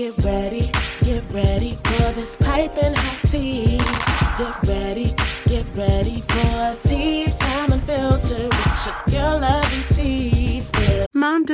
get ready, get ready for this piping hot tea. Get ready,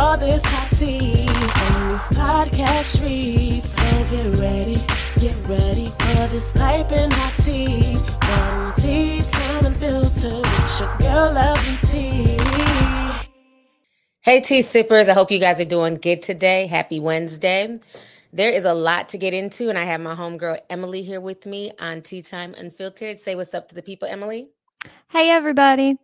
all this hot tea from these podcast streets. So get ready, get ready for this piping hot tea from tea time unfiltered with your girl lovely tea. Hey, tea sippers. I hope you guys are doing good today. Happy Wednesday. There is a lot to get into, and I have my homegirl Emily here with me on Tea Time Unfiltered. Say what's up to the people, Emily. Hey, everybody.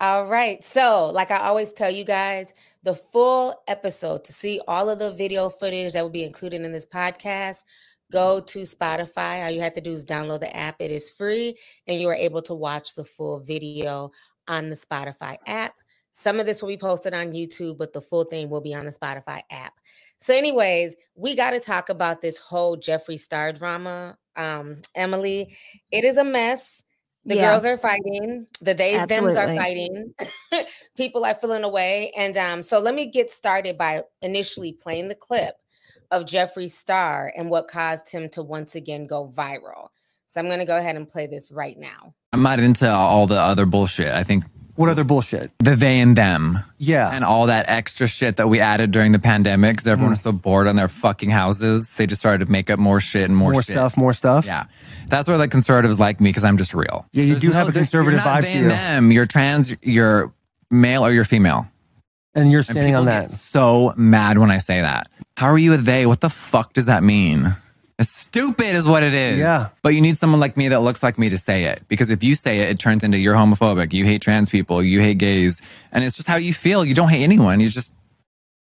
All right. So, like I always tell you guys, the full episode to see all of the video footage that will be included in this podcast, go to Spotify. All you have to do is download the app. It is free, and you are able to watch the full video on the Spotify app. Some of this will be posted on YouTube, but the full thing will be on the Spotify app. So, anyways, we got to talk about this whole Jeffree Star drama. Um, Emily, it is a mess. The Yeah. girls are fighting. The theys thems are fighting. People are feeling away. And um, so let me get started by initially playing the clip of Jeffree Star and what caused him to once again go viral. So I'm going to go ahead and play this right now. I'm not into all the other bullshit. I think What other bullshit? the they and them Yeah. and all that extra shit that we added during the pandemic because everyone mm. was so bored on their fucking houses. They just started to make up more shit and more, more shit. stuff, more stuff. Yeah. That's where like conservatives like me because I'm just real. Yeah, you do have a conservative vibe they to and you. them. You're trans, you're male or you're female. And you're And on that. get so mad when I say that. How are you a they? What the fuck does that mean? It's stupid, is what it is. Yeah. But you need someone like me that looks like me to say it. Because if you say it, it turns into you're homophobic, you hate trans people, you hate gays. And it's just how you feel. You don't hate anyone. You just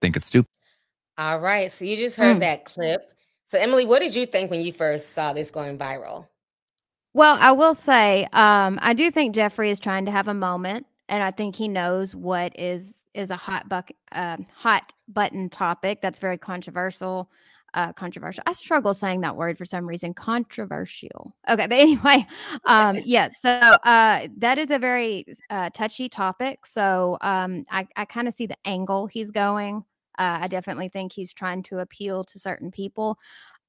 think it's stupid. All right. So you just heard Mm. that clip. So, Emily, what did you think when you first saw this going viral? Well, I will say, um, I do think Jeffree is trying to have a moment, and I think he knows what is is a hot buck, uh, hot button topic that's very controversial. Uh, controversial. I struggle saying that word for some reason. Controversial. Okay, but anyway, um, yeah. So uh, that is a very uh, touchy topic. So um, I, I kind of see the angle he's going. Uh, I definitely think he's trying to appeal to certain people.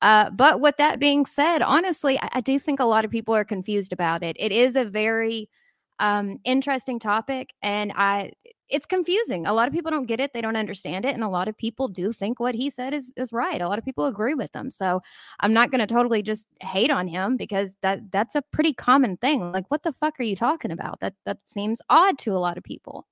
Uh, but with that being said, honestly, I, I do think a lot of people are confused about it. It is a very um, interesting topic, and I it's confusing. A lot of people don't get it; they don't understand it, and a lot of people do think what he said is is right. A lot of people agree with him, so I'm not going to totally just hate on him because that that's a pretty common thing. Like, what the fuck are you talking about? That that seems odd to a lot of people.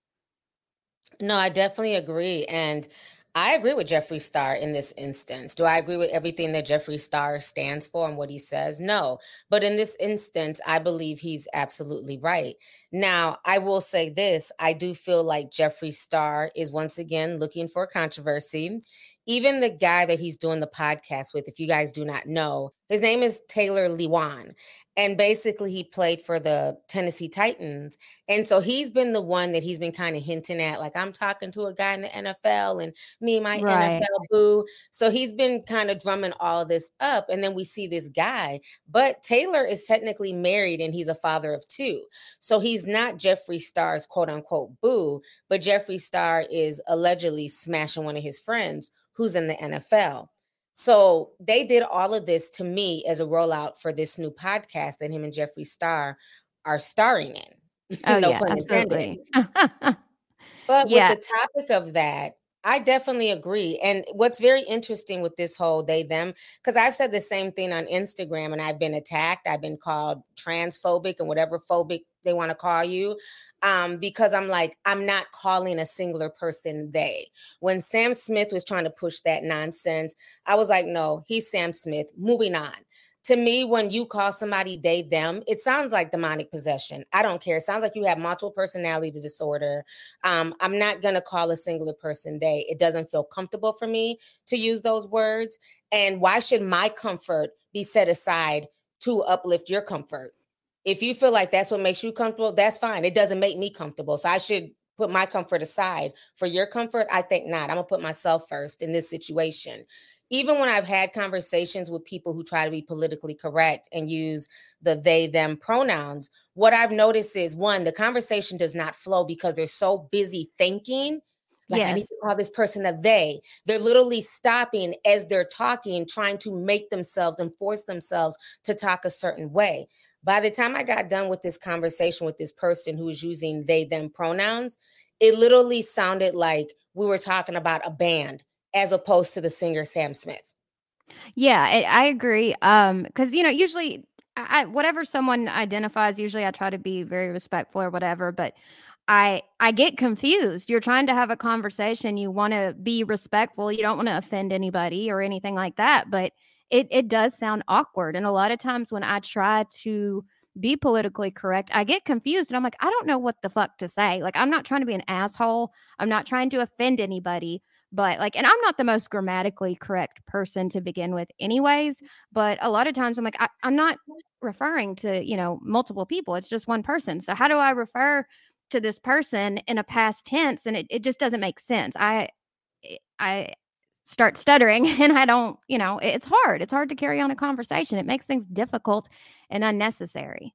No, I definitely agree. And I agree with Jeffree Star in this instance. Do I agree with everything that Jeffree Star stands for and what he says? No. But in this instance, I believe he's absolutely right. Now, I will say this I do feel like Jeffree Star is once again looking for controversy. Even the guy that he's doing the podcast with, if you guys do not know, his name is Taylor Lewan. And basically, he played for the Tennessee Titans. And so he's been the one that he's been kind of hinting at, like, I'm talking to a guy in the NFL and me, my Right. NFL boo. So he's been kind of drumming all this up. And then we see this guy, but Taylor is technically married and he's a father of two. So he's not Jeffree Star's quote unquote boo, but Jeffree Star is allegedly smashing one of his friends who's in the NFL. So they did all of this to me as a rollout for this new podcast that him and Jeffree Star are starring in. Oh No yeah, absolutely. But Yeah. with the topic of that, I definitely agree. And what's very interesting with this whole they them, because I've said the same thing on Instagram and I've been attacked. I've been called transphobic and whatever phobic they want to call you. Um, because I'm like, I'm not calling a singular person they. When Sam Smith was trying to push that nonsense, I was like, no, he's Sam Smith. Moving on. to me, when you call somebody they, them, it sounds like demonic possession. I don't care. It sounds like you have multiple personality disorder. Um, I'm not going to call a singular person they. It doesn't feel comfortable for me to use those words. And why should my comfort be set aside to uplift your comfort? If you feel like that's what makes you comfortable, that's fine. It doesn't make me comfortable. So I should put my comfort aside for your comfort. I think not. I'm going to put myself first in this situation even when I've had conversations with people who try to be politically correct and use the they them pronouns, what I've noticed is one, the conversation does not flow because they're so busy thinking. Like, yes. I need to call this person a they. They're literally stopping as they're talking, trying to make themselves and force themselves to talk a certain way. By the time I got done with this conversation with this person who was using they, them pronouns, it literally sounded like we were talking about a band as opposed to the singer Sam Smith. Yeah, I, I agree. Um, because you know, usually, I, whatever someone identifies, usually I try to be very respectful or whatever. But I I get confused. You're trying to have a conversation. You want to be respectful. You don't want to offend anybody or anything like that. But it it does sound awkward. And a lot of times when I try to be politically correct, I get confused and I'm like, I don't know what the fuck to say. Like, I'm not trying to be an asshole. I'm not trying to offend anybody but like and i'm not the most grammatically correct person to begin with anyways but a lot of times i'm like I, i'm not referring to you know multiple people it's just one person so how do i refer to this person in a past tense and it, it just doesn't make sense i i start stuttering and i don't you know it's hard it's hard to carry on a conversation it makes things difficult and unnecessary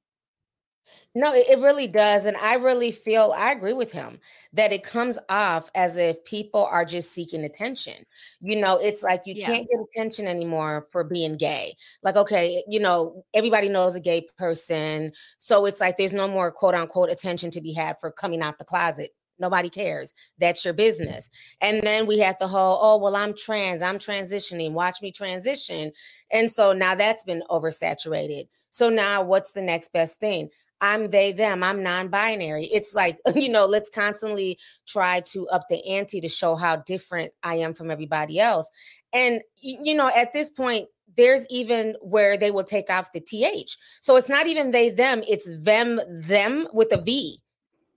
no, it, really does. And I really feel I agree with him that it comes off as if people are just seeking attention. You know, it's like you yeah. can't get attention anymore for being gay. Like, okay, you know, everybody knows a gay person. So it's like there's no more quote unquote attention to be had for coming out the closet. Nobody cares. That's your business. And then we have the whole, oh, well, I'm trans, I'm transitioning, watch me transition. And so now that's been oversaturated. So now what's the next best thing? I'm they, them, I'm non binary. It's like, you know, let's constantly try to up the ante to show how different I am from everybody else. And, you know, at this point, there's even where they will take off the th. So it's not even they, them, it's them, them with a V.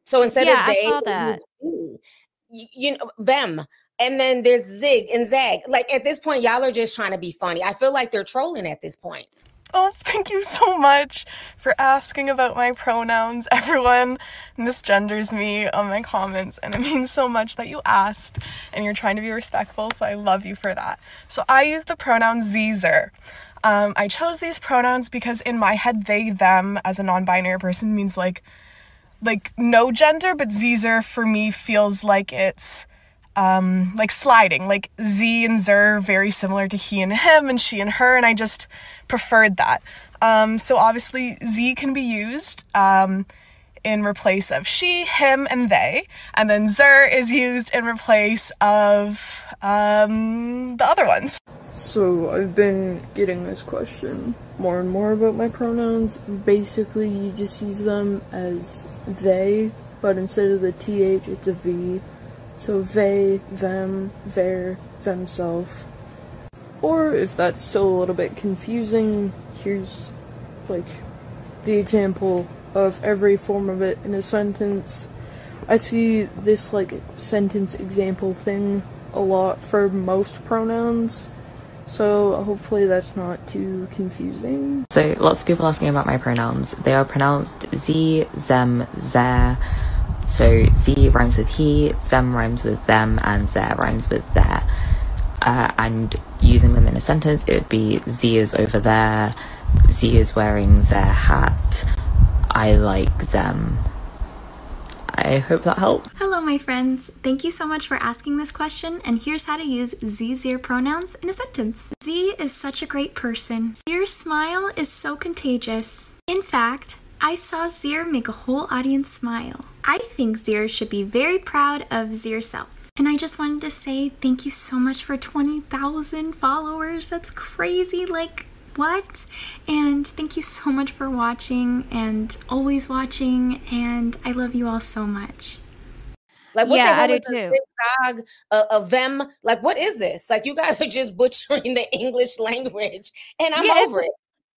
So instead yeah, of they, I saw that. You, you know, them. And then there's zig and zag. Like at this point, y'all are just trying to be funny. I feel like they're trolling at this point. Oh, thank you so much for asking about my pronouns. Everyone misgenders me on my comments, and it means so much that you asked and you're trying to be respectful, so I love you for that. So I use the pronoun Zer. Um, I chose these pronouns because in my head, they, them, as a non binary person, means like like no gender, but Zer for me feels like it's um, like sliding, like Z and Zer, very similar to he and him, and she and her, and I just preferred that. Um, so obviously, Z can be used um, in replace of she, him, and they, and then Zer is used in replace of um, the other ones. So I've been getting this question more and more about my pronouns. Basically, you just use them as they, but instead of the th, it's a v so they, them, their, themself. Or if that's still a little bit confusing, here's like the example of every form of it in a sentence. I see this like sentence example thing a lot for most pronouns. So hopefully that's not too confusing. So lots of people asking about my pronouns. They are pronounced z, zem, their, so Z rhymes with he, zem rhymes with them, and there rhymes with there. Uh, and using them in a sentence, it would be Z is over there, Z is wearing their hat, I like them. I hope that helped. Hello, my friends. Thank you so much for asking this question, and here's how to use Z-Zer pronouns in a sentence. Z is such a great person. Your smile is so contagious. In fact, I saw Zer make a whole audience smile. I think Zer should be very proud of Zer self. And I just wanted to say thank you so much for 20,000 followers. That's crazy. Like, what? And thank you so much for watching and always watching. And I love you all so much. Like what yeah, I do too. Dog, uh, of them. Like what is this? Like you guys are just butchering the English language, and I'm yeah, over it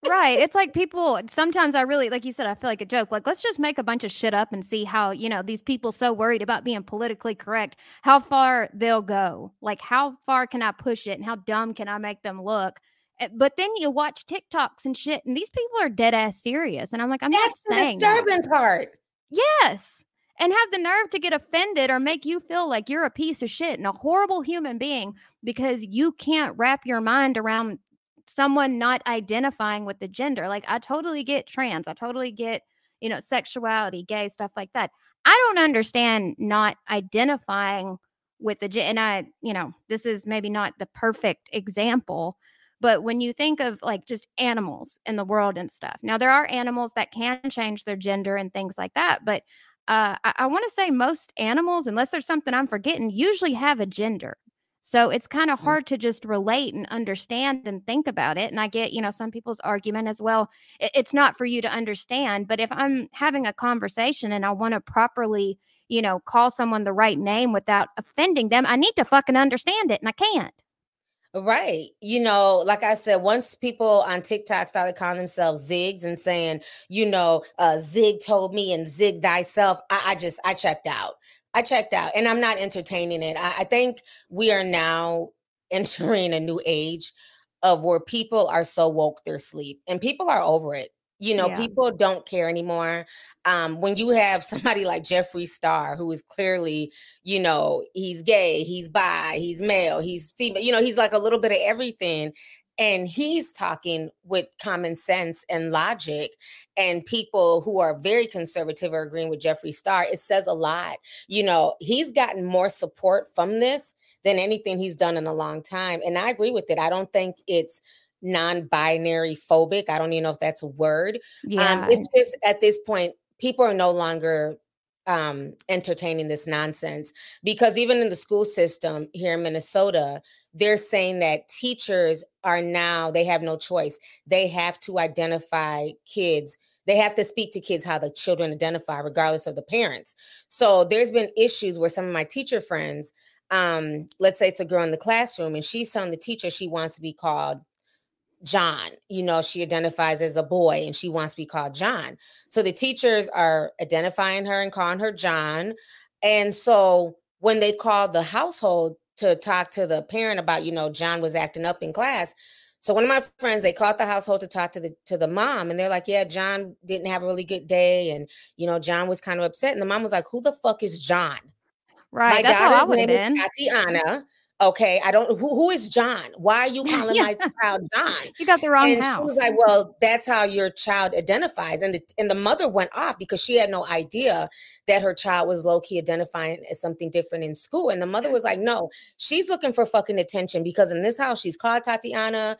right. It's like people sometimes I really like you said, I feel like a joke. Like, let's just make a bunch of shit up and see how, you know, these people so worried about being politically correct, how far they'll go. Like, how far can I push it and how dumb can I make them look? Eh, But then you watch TikToks and shit, and these people are dead ass serious. And I'm like, I'm That's not the saying that. disturbing part. Yes. And have the nerve to get offended or make you feel like you're a piece of shit and a horrible human being because you can't wrap your mind around someone not identifying with the gender. Like, I totally get trans, I totally get, you know, sexuality, gay, stuff like that. I don't understand not identifying with the. And I, you know, this is maybe not the perfect example, but when you think of like just animals in the world and stuff, now there are animals that can change their gender and things like that. But uh, I, I want to say most animals, unless there's something I'm forgetting, usually have a gender. So it's kind of hard to just relate and understand and think about it. And I get, you know, some people's argument as well. It's not for you to understand. But if I'm having a conversation and I want to properly, you know, call someone the right name without offending them, I need to fucking understand it. And I can't. Right. You know, like I said, once people on TikTok started calling themselves zigs and saying, you know, uh, zig told me and zig thyself, I, I just, I checked out. I checked out and I'm not entertaining it. I, I think we are now entering a new age of where people are so woke they're sleep and people are over it. You know, Yeah. people don't care anymore. Um, when you have somebody like Jeffree Star, who is clearly, you know, he's gay, he's bi, he's male, he's female, you know, he's like a little bit of everything. And he's talking with common sense and logic, and people who are very conservative are agreeing with Jeffree Star. It says a lot. You know, he's gotten more support from this than anything he's done in a long time. And I agree with it. I don't think it's non-binary phobic. I don't even know if that's a word. Yeah. Um, it's just at this point, people are no longer um, entertaining this nonsense because even in the school system here in Minnesota, they're saying that teachers are now, they have no choice. They have to identify kids. They have to speak to kids how the children identify, regardless of the parents. So there's been issues where some of my teacher friends, um, let's say it's a girl in the classroom, and she's telling the teacher she wants to be called John. You know, she identifies as a boy and she wants to be called John. So the teachers are identifying her and calling her John. And so when they call the household to talk to the parent about, you know, John was acting up in class. So one of my friends, they called the household to talk to the to the mom, and they're like, "Yeah, John didn't have a really good day, and you know, John was kind of upset." And the mom was like, "Who the fuck is John?" right. my That's how I daughter's would have name been. is Tatiana. Okay, I don't. Who who is John? Why are you calling Yeah. my child John? You got the wrong and house. she was like, "Well, that's how your child identifies." And the and the mother went off because she had no idea that her child was low key identifying as something different in school. And the mother was like, "No, she's looking for fucking attention because in this house she's called Tatiana.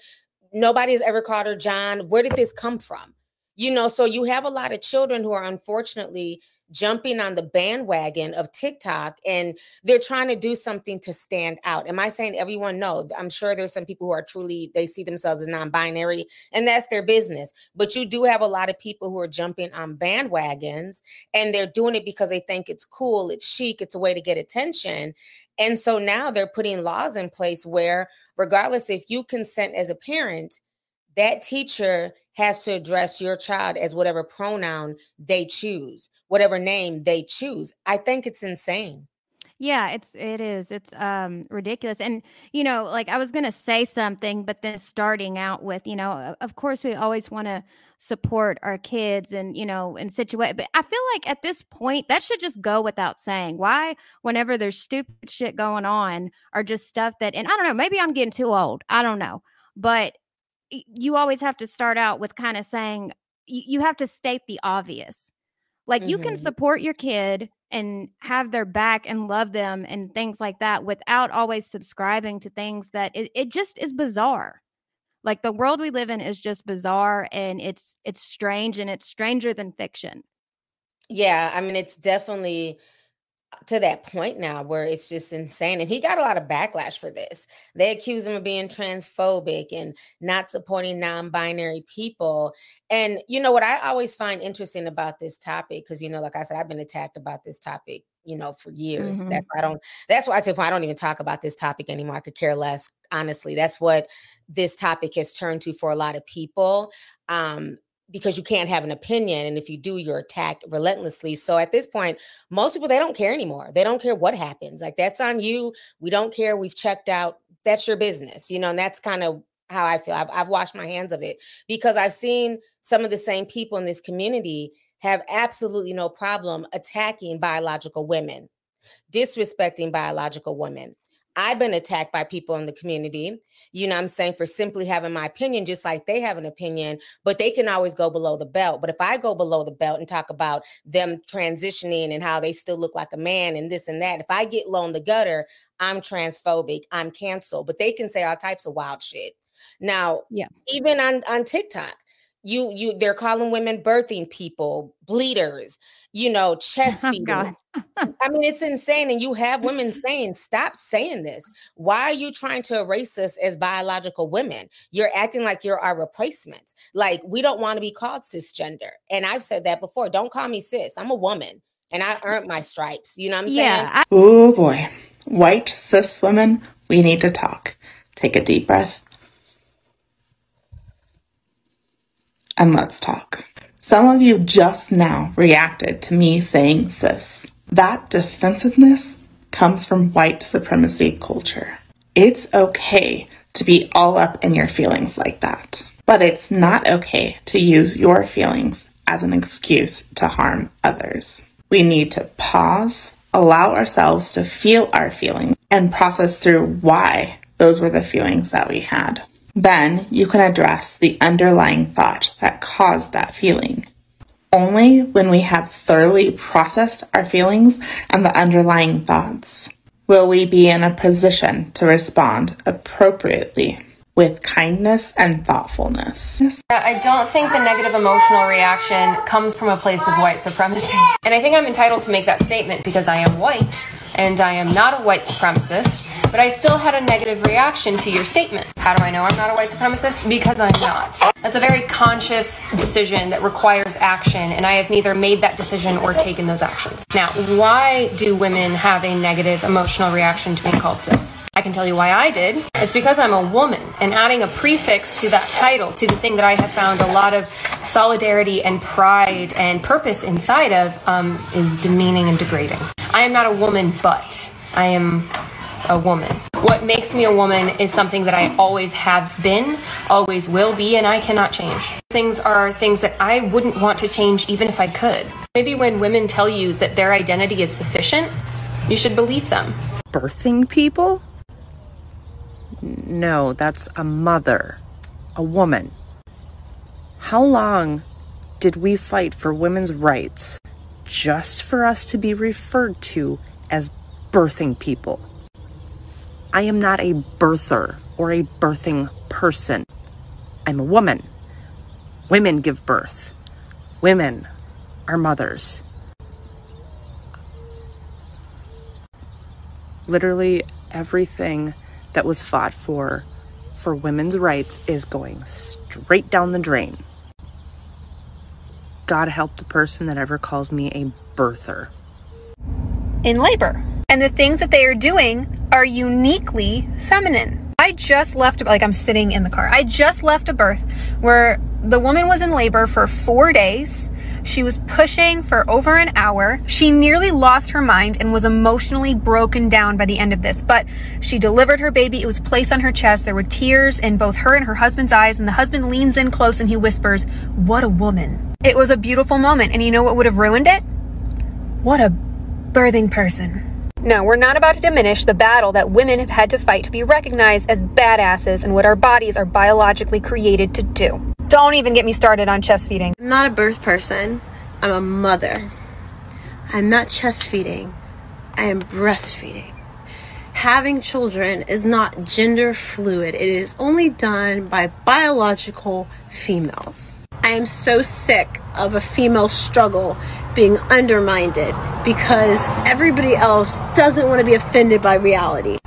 Nobody has ever called her John. Where did this come from?" You know, so you have a lot of children who are unfortunately jumping on the bandwagon of TikTok and they're trying to do something to stand out. Am I saying everyone? No, I'm sure there's some people who are truly, they see themselves as non binary and that's their business. But you do have a lot of people who are jumping on bandwagons and they're doing it because they think it's cool, it's chic, it's a way to get attention. And so now they're putting laws in place where, regardless if you consent as a parent, that teacher has to address your child as whatever pronoun they choose, whatever name they choose. I think it's insane. Yeah, it's it is. It's um ridiculous. And you know, like I was going to say something but then starting out with, you know, of course we always want to support our kids and, you know, and situate but I feel like at this point that should just go without saying. Why whenever there's stupid shit going on or just stuff that and I don't know, maybe I'm getting too old. I don't know. But you always have to start out with kind of saying you, you have to state the obvious. Like you can Mhm. support your kid and have their back and love them and things like that without always subscribing to things that it, it just is bizarre. Like the world we live in is just bizarre and it's it's strange and it's stranger than fiction. Yeah, I mean, it's definitely to that point now where it's just insane. And he got a lot of backlash for this. They accuse him of being transphobic and not supporting non binary people. And, you know, what I always find interesting about this topic, because, you know, like I said, I've been attacked about this topic you know, for years. Mhm. That's why I don't. That's why I I don't even talk about this topic anymore. I could care less. Honestly, that's what this topic has turned to for a lot of people. Um, because you can't have an opinion and if you do you're attacked relentlessly. So at this point most people they don't care anymore. They don't care what happens. Like that's on you. We don't care. We've checked out. That's your business you know and that's kind of how i feel. I've, I've washed my hands of it because i've seen some of the same people in this community have absolutely no problem attacking biological women disrespecting biological women I've been attacked by people in the community, you know what I'm saying, for simply having my opinion, just like they have an opinion, but they can always go below the belt. But if I go below the belt and talk about them transitioning and how they still look like a man and this and that, if I get low in the gutter, I'm transphobic, I'm canceled. But they can say all types of wild shit. Now, Yeah. even on, on TikTok, you you they're calling women birthing people, bleeders, you know, oh, chest Oh, feeding. God. I mean, it's insane. And you have women saying, stop saying this. Why are you trying to erase us as biological women? You're acting like you're our replacements. Like, we don't want to be called cisgender. And I've said that before. Don't call me cis. I'm a woman and I earned my stripes. You know what I'm saying? Yeah. I, Oh boy. White cis women, we need to talk. Take a deep breath. And let's talk. Some of you just now reacted to me saying cis. That defensiveness comes from white supremacy culture. It's okay to be all up in your feelings like that. But it's not okay to use your feelings as an excuse to harm others. We need to pause, allow ourselves to feel our feelings, and process through why those were the feelings that we had. Then you can address the underlying thought that caused that feeling. Only when we have thoroughly processed our feelings and the underlying thoughts. Will we be in a position to respond appropriately with kindness and thoughtfulness. I don't think the negative emotional reaction comes from a place of white supremacy. And I think I'm entitled to make that statement because I am white and I am not a white supremacist, but I still had a negative reaction to your statement. How do I know I'm not a white supremacist? Because I'm not. That's a very conscious decision that requires action, and I have neither made that decision or taken those actions. Now, why do women have a negative emotional reaction to being called cis? I can tell you why I did. It's because I'm a woman, and adding a prefix to that title, to the thing that I have found a lot of solidarity and pride and purpose inside of, um, is demeaning and degrading. I am not a woman, but I am a woman. What makes me a woman is something that I always have been, always will be, and I cannot change. Things are things that I wouldn't want to change even if I could. Maybe when women tell you that their identity is sufficient, you should believe them. birthing people? No, that's a mother, a woman. How long did we fight for women's rights just for us to be referred to as birthing people? I am not a birther or a birthing person. I'm a woman. Women give birth. Women are mothers. literally everything that was fought for for women's rights is going straight down the drain. God help the person that ever calls me a birther. in labor. And the things that they are doing are uniquely feminine. I just left, like, I'm sitting in the car. I just left a birth where the woman was in labor for four days. She was pushing for over an hour. She nearly lost her mind and was emotionally broken down by the end of this. But she delivered her baby. It was placed on her chest. There were tears in both her and her husband's eyes. And the husband leans in close and he whispers, What a woman. It was a beautiful moment. And you know what would have ruined it? What a birthing person. No, we're not about to diminish the battle that women have had to fight to be recognized as badasses and what our bodies are biologically created to do. Don't even get me started on chest feeding. I'm not a birth person. I'm a mother. I'm not chest feeding. I am breastfeeding. Having children is not gender fluid. It is only done by biological females. I am so sick of a female struggle being undermined because everybody else doesn't want to be offended by reality.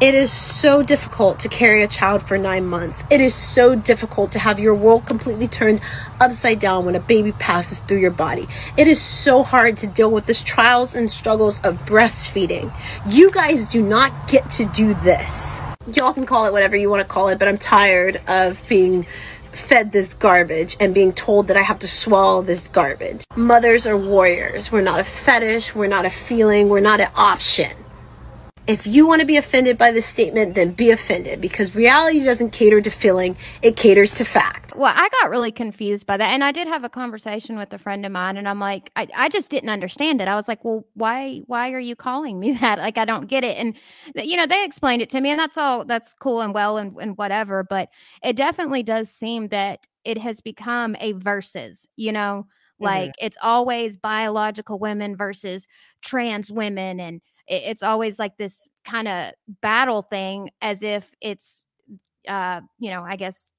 It is so difficult to carry a child for nine months. It is so difficult to have your world completely turned upside down when a baby passes through your body. It is so hard to deal with the trials and struggles of breastfeeding. You guys do not get to do this. Y'all can call it whatever you want to call it, but I'm tired of being fed this garbage and being told that I have to swallow this garbage. Mothers are warriors. We're not a fetish. We're not a feeling. We're not an option. If you want to be offended by this statement, then be offended because reality doesn't cater to feeling, it caters to fact. Well, I got really confused by that. And I did have a conversation with a friend of mine and I'm like, I, I just didn't understand it. I was like, well, why why are you calling me that? Like I don't get it. And you know, they explained it to me and that's all that's cool and well and, and whatever. But it definitely does seem that it has become a versus, you know, like mm-hmm. it's always biological women versus trans women and it's always like this kind of battle thing as if it's uh you know i guess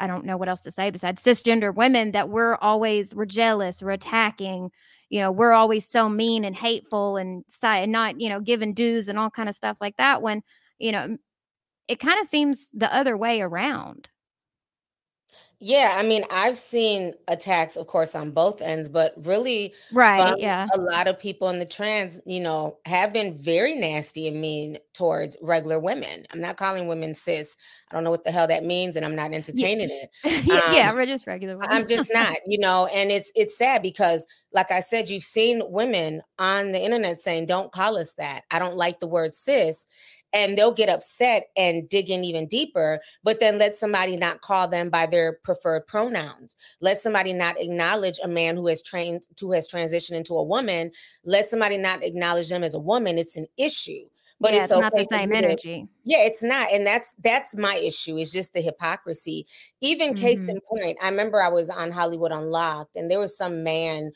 i don't know what else to say besides cisgender women that we're always we're jealous we're attacking you know we're always so mean and hateful and, and not you know giving dues and all kind of stuff like that when you know it kind of seems the other way around yeah, I mean, I've seen attacks, of course, on both ends, but really, right? Yeah, a lot of people in the trans, you know, have been very nasty and mean towards regular women. I'm not calling women cis. I don't know what the hell that means, and I'm not entertaining yeah. it. Um, yeah, we're just regular women. I'm just not, you know, and it's it's sad because, like I said, you've seen women on the internet saying, "Don't call us that. I don't like the word cis." And they'll get upset and dig in even deeper but then let somebody not call them by their preferred pronouns let somebody not acknowledge a man who has trained who has transitioned into a woman let somebody not acknowledge them as a woman it's an issue but yeah, it's, it's okay not the same energy. Yeah, it's not, and that's that's my issue. It's just the hypocrisy. Even mm-hmm. case in point, I remember I was on Hollywood Unlocked, and there was some man.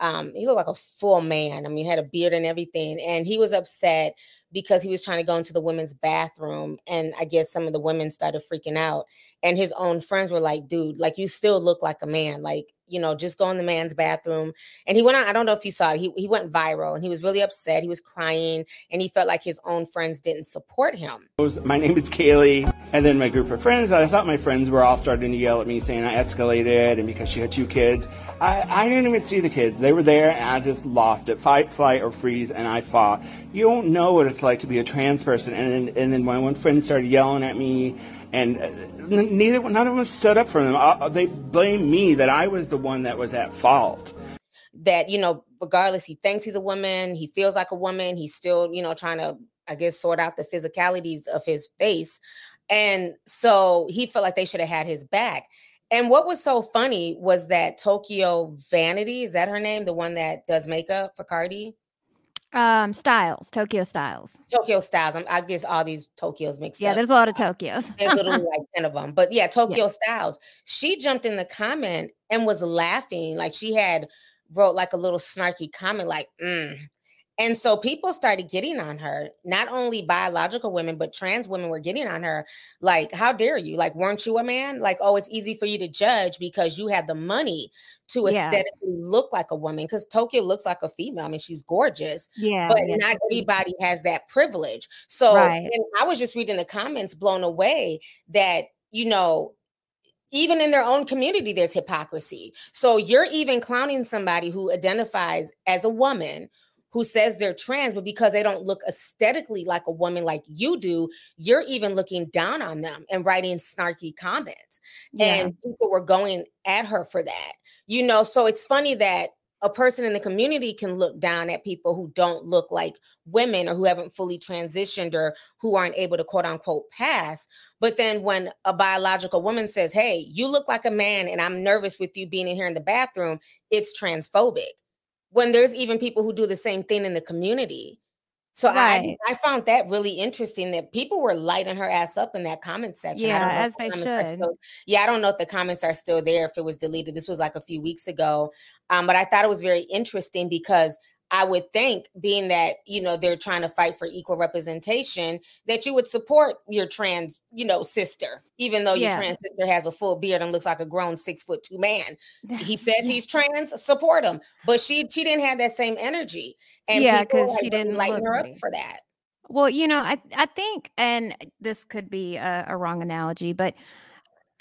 Um, he looked like a full man. I mean, he had a beard and everything, and he was upset because he was trying to go into the women's bathroom and I guess some of the women started freaking out and his own friends were like dude like you still look like a man like you know just go in the man's bathroom. And he went on I don't know if you saw it he, he went viral and he was really upset he was crying and he felt like his own friends didn't support him. My name is Kaylee and then my group of friends I thought my friends were all starting to yell at me saying I escalated and because she had two kids. I, I didn't even see the kids they were there and I just lost it fight flight or freeze and I fought. You don't know what it's like to be a trans person. And and then my one friend started yelling at me, and uh, neither none of them stood up for them. Uh, they blamed me that I was the one that was at fault. That you know, regardless, he thinks he's a woman. He feels like a woman. He's still, you know, trying to, I guess, sort out the physicalities of his face. And so he felt like they should have had his back. And what was so funny was that Tokyo Vanity, is that her name? The one that does makeup for Cardi? Um, Stylez, Tokyo Stylez. Tokyo Stylez. I'm, i guess all these Tokyos mixed yeah, up. there's a lot of Tokyos. there's literally like 10 of them. But yeah, Tokyo yeah. Stylez. She jumped in the comment and was laughing. Like she had wrote like a little snarky comment, like, mm, and so people started getting on her, not only biological women, but trans women were getting on her. Like, how dare you? Like, weren't you a man? Like, oh, it's easy for you to judge because you had the money to yeah. aesthetically look like a woman. Because Tokyo looks like a female. I mean, she's gorgeous. Yeah. But yeah. not everybody has that privilege. So right. I was just reading the comments, blown away that, you know, even in their own community, there's hypocrisy. So you're even clowning somebody who identifies as a woman who says they're trans, but because they don't look aesthetically like a woman like you do, you're even looking down on them and writing snarky comments. Yeah. And people were going at her for that. You know, so it's funny that a person in the community can look down at people who don't look like women or who haven't fully transitioned or who aren't able to quote unquote pass. But then when a biological woman says, Hey, you look like a man and I'm nervous with you being in here in the bathroom, it's transphobic when there's even people who do the same thing in the community. So right. I I found that really interesting that people were lighting her ass up in that comment section. Yeah, as the they should. Still, yeah, I don't know if the comments are still there, if it was deleted. This was like a few weeks ago. Um, but I thought it was very interesting because I would think, being that you know they're trying to fight for equal representation, that you would support your trans, you know, sister, even though your trans sister has a full beard and looks like a grown six foot two man. He says he's trans, support him. But she she didn't have that same energy, and yeah, because she didn't lighten her up for that. Well, you know, I I think, and this could be a, a wrong analogy, but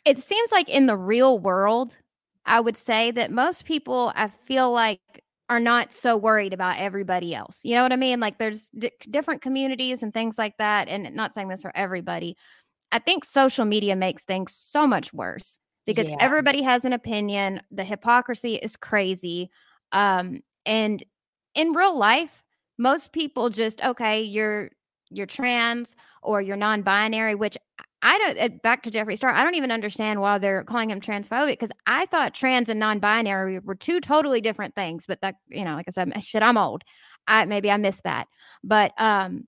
it seems like in the real world, I would say that most people, I feel like, are not so worried about everybody else. You know what I mean? Like there's d- different communities and things like that. And not saying this for everybody. I think social media makes things so much worse because Yeah. everybody has an opinion. The hypocrisy is crazy. Um, and in real life, most people just okay, you're you're trans or you're non-binary, which I don't. Back to Jeffree Star, I don't even understand why they're calling him transphobic because I thought trans and non-binary were two totally different things. But that, you know, like I said, shit, I'm old. I maybe I missed that, but um,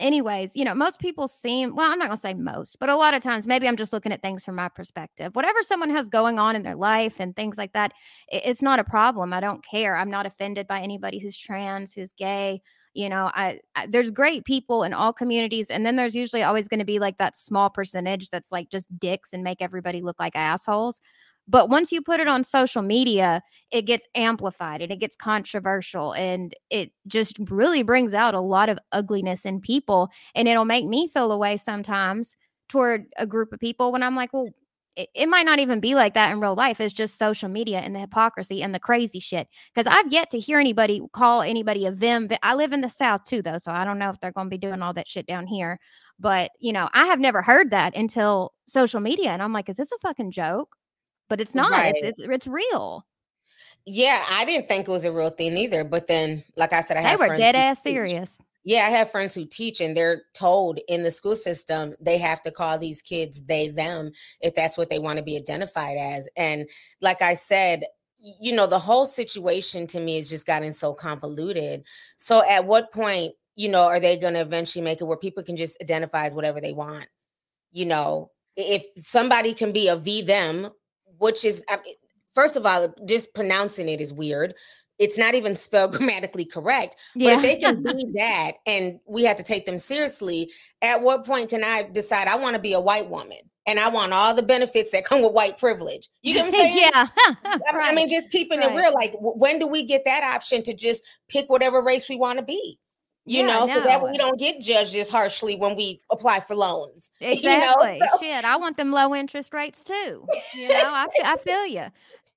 anyways, you know, most people seem well, I'm not gonna say most, but a lot of times maybe I'm just looking at things from my perspective. Whatever someone has going on in their life and things like that, i- it's not a problem. I don't care. I'm not offended by anybody who's trans, who's gay. You know, I, I there's great people in all communities, and then there's usually always going to be like that small percentage that's like just dicks and make everybody look like assholes. But once you put it on social media, it gets amplified and it gets controversial and it just really brings out a lot of ugliness in people. And it'll make me feel away sometimes toward a group of people when I'm like, well, it, it might not even be like that in real life. It's just social media and the hypocrisy and the crazy shit. Because I've yet to hear anybody call anybody a Vim. I live in the South too, though. So I don't know if they're going to be doing all that shit down here. But, you know, I have never heard that until social media. And I'm like, is this a fucking joke? But it's not. It's, Right. it's it's real. Yeah, I didn't think it was a real thing either. But then, like I said, I They were dead ass serious. Yeah, I have friends who teach, and they're told in the school system they have to call these kids they them if that's what they want to be identified as. And like I said, you know, the whole situation to me has just gotten so convoluted. So, at what point, you know, are they going to eventually make it where people can just identify as whatever they want? You know, if somebody can be a V them, which is I mean, first of all, just pronouncing it is weird. It's not even spelled grammatically correct. But if they can be that and we have to take them seriously, at what point can I decide I want to be a white woman and I want all the benefits that come with white privilege? You get what I'm saying? yeah. I, I mean, just keeping Right. it real. Like, when do we get that option to just pick whatever race we want to be? You Yeah, know, so that we don't get judged as harshly when we apply for loans. You know? Exactly. So- Shit, I want them low interest rates too. You know, I, I feel you.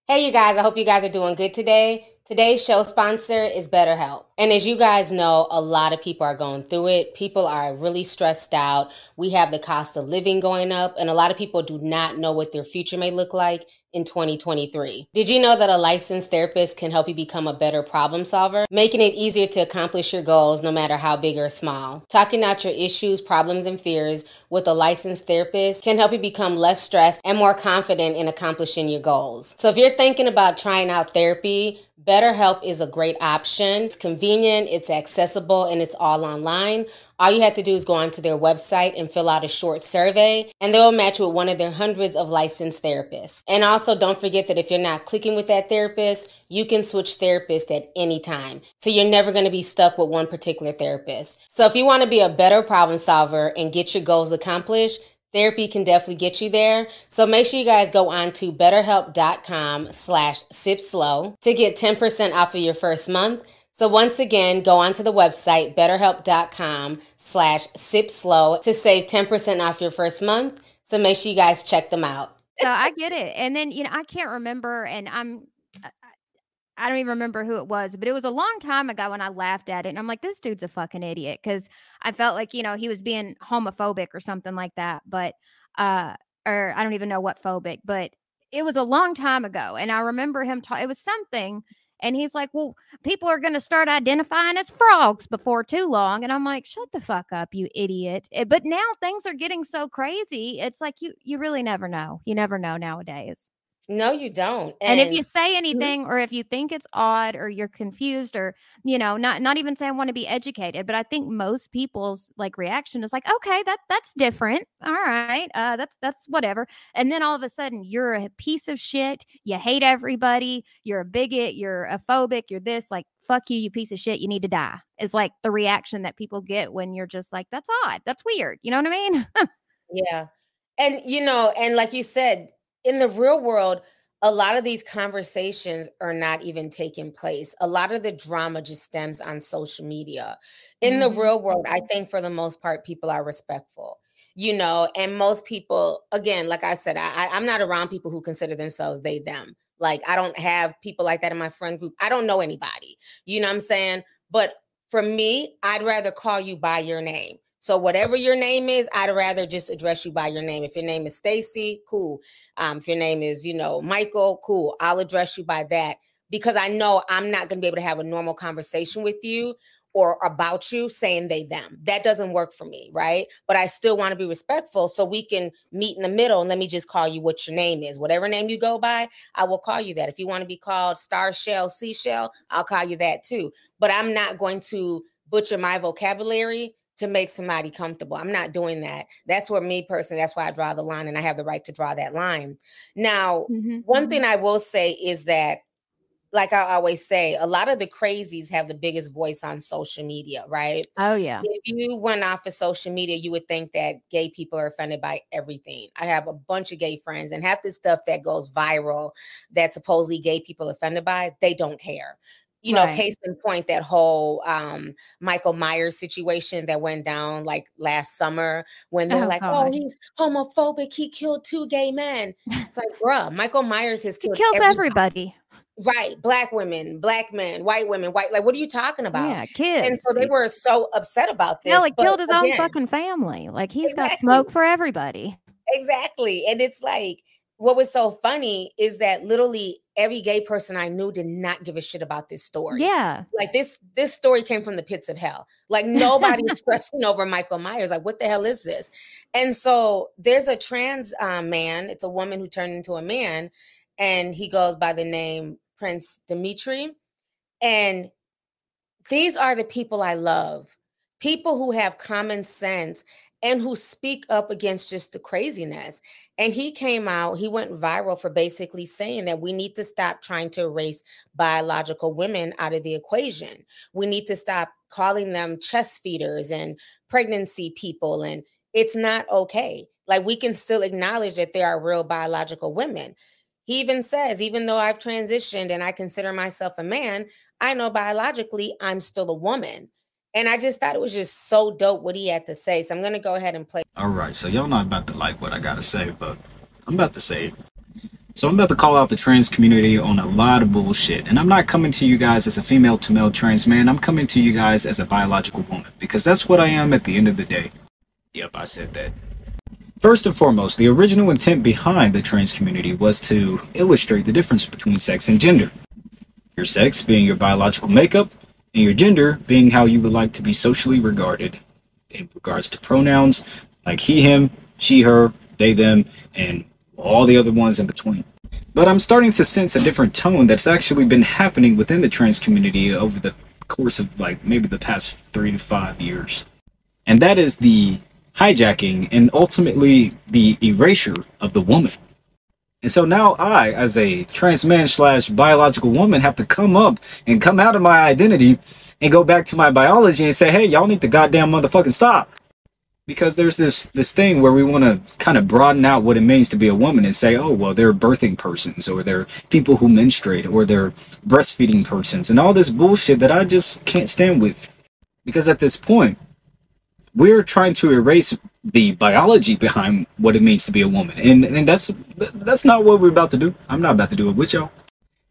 Hey, you guys, I hope you guys are doing good today. Today's show sponsor is BetterHelp. And as you guys know, a lot of people are going through it. People are really stressed out. We have the cost of living going up, and a lot of people do not know what their future may look like in 2023. Did you know that a licensed therapist can help you become a better problem solver, making it easier to accomplish your goals no matter how big or small? Talking out your issues, problems, and fears with a licensed therapist can help you become less stressed and more confident in accomplishing your goals. So if you're thinking about trying out therapy, BetterHelp is a great option. It's convenient, it's accessible, and it's all online. All you have to do is go onto their website and fill out a short survey, and they'll match with one of their hundreds of licensed therapists. And also, don't forget that if you're not clicking with that therapist, you can switch therapists at any time. So you're never going to be stuck with one particular therapist. So if you want to be a better problem solver and get your goals accomplished, Therapy can definitely get you there. So make sure you guys go on to betterhelp.com slash sip slow to get 10% off of your first month. So once again, go onto the website betterhelp.com slash sip slow to save 10% off your first month. So make sure you guys check them out. So I get it. And then, you know, I can't remember, and I'm, I- don't even remember who it was, but it was a long time ago when I laughed at it. And I'm like, this dude's a fucking idiot. Cause I felt like, you know, he was being homophobic or something like that. But, uh, or I don't even know what phobic, but it was a long time ago. And I remember him, ta- it was something. And he's like, well, people are going to start identifying as frogs before too long. And I'm like, shut the fuck up, you idiot. Eh, But now things are getting so crazy. It's like you, you really never know. You never know nowadays. No, you don't. And, if you say anything or if you think it's odd or you're confused or you know not not even say I want to be educated but I think most people's like reaction is like okay that that's different all right uh that's that's whatever and then all of a sudden you're a piece of shit you hate everybody you're a bigot you're a phobic you're this like fuck you you piece of shit you need to die is like the reaction that people get when you're just like that's odd that's weird you know what I mean Yeah. And you know, and like you said, in the real world, a lot of these conversations are not even taking place. A lot of the drama just stems on social media. In mm-hmm. the real world, I think for the most part, people are respectful, you know, and most people, again, like I said, I, I'm not around people who consider themselves they, them. Like I don't have people like that in my friend group. I don't know anybody, you know what I'm saying? But for me, I'd rather call you by your name. So whatever your name is, I'd rather just address you by your name. If your name is Stacy, cool. Um, if your name is, you know, Michael, cool. I'll address you by that because I know I'm not going to be able to have a normal conversation with you or about you saying they them. That doesn't work for me, right? But I still want to be respectful so we can meet in the middle and let me just call you what your name is. Whatever name you go by, I will call you that. If you want to be called Star Shell, Seashell, I'll call you that too. But I'm not going to butcher my vocabulary to make somebody comfortable. I'm not doing that. That's where me personally, that's why I draw the line and I have the right to draw that line. Now, mm-hmm. one mm-hmm. thing I will say is that, like I always say, a lot of the crazies have the biggest voice on social media, right? Oh, yeah. If you went off of social media, you would think that gay people are offended by everything. I have a bunch of gay friends, and half the stuff that goes viral that supposedly gay people offended by, they don't care you know, right. case in point, that whole um, Michael Myers situation that went down like last summer when they're oh, like, oh, he's homophobic. He killed two gay men. It's like, bruh, Michael Myers has killed he kills everybody. Right. Black women, black men, white women, white. Like, what are you talking about? Yeah, kids. And so they were so upset about this. Yeah, like killed his again, own fucking family. Like he's exactly. got smoke for everybody. Exactly. And it's like, what was so funny is that literally every gay person I knew did not give a shit about this story. Yeah. Like this this story came from the pits of hell. Like nobody was stressing over Michael Myers. Like what the hell is this? And so there's a trans um, man, it's a woman who turned into a man and he goes by the name Prince Dimitri. And these are the people I love. People who have common sense and who speak up against just the craziness. And he came out, he went viral for basically saying that we need to stop trying to erase biological women out of the equation. We need to stop calling them chest feeders and pregnancy people. And it's not okay. Like we can still acknowledge that there are real biological women. He even says, even though I've transitioned and I consider myself a man, I know biologically I'm still a woman. And I just thought it was just so dope what he had to say. So I'm gonna go ahead and play. All right, so y'all not about to like what I gotta say, but I'm about to say it. So I'm about to call out the trans community on a lot of bullshit. And I'm not coming to you guys as a female to male trans man. I'm coming to you guys as a biological woman because that's what I am at the end of the day. Yep, I said that. First and foremost, the original intent behind the trans community was to illustrate the difference between sex and gender. Your sex being your biological makeup, and your gender being how you would like to be socially regarded in regards to pronouns like he, him, she, her, they, them, and all the other ones in between. But I'm starting to sense a different tone that's actually been happening within the trans community over the course of like maybe the past three to five years. And that is the hijacking and ultimately the erasure of the woman. And so now I, as a trans man slash biological woman, have to come up and come out of my identity and go back to my biology and say, hey, y'all need to goddamn motherfucking stop. Because there's this this thing where we want to kind of broaden out what it means to be a woman and say, oh, well, they're birthing persons or they're people who menstruate or they're breastfeeding persons and all this bullshit that I just can't stand with. Because at this point, we're trying to erase the biology behind what it means to be a woman, and and that's that's not what we're about to do. I'm not about to do it with y'all,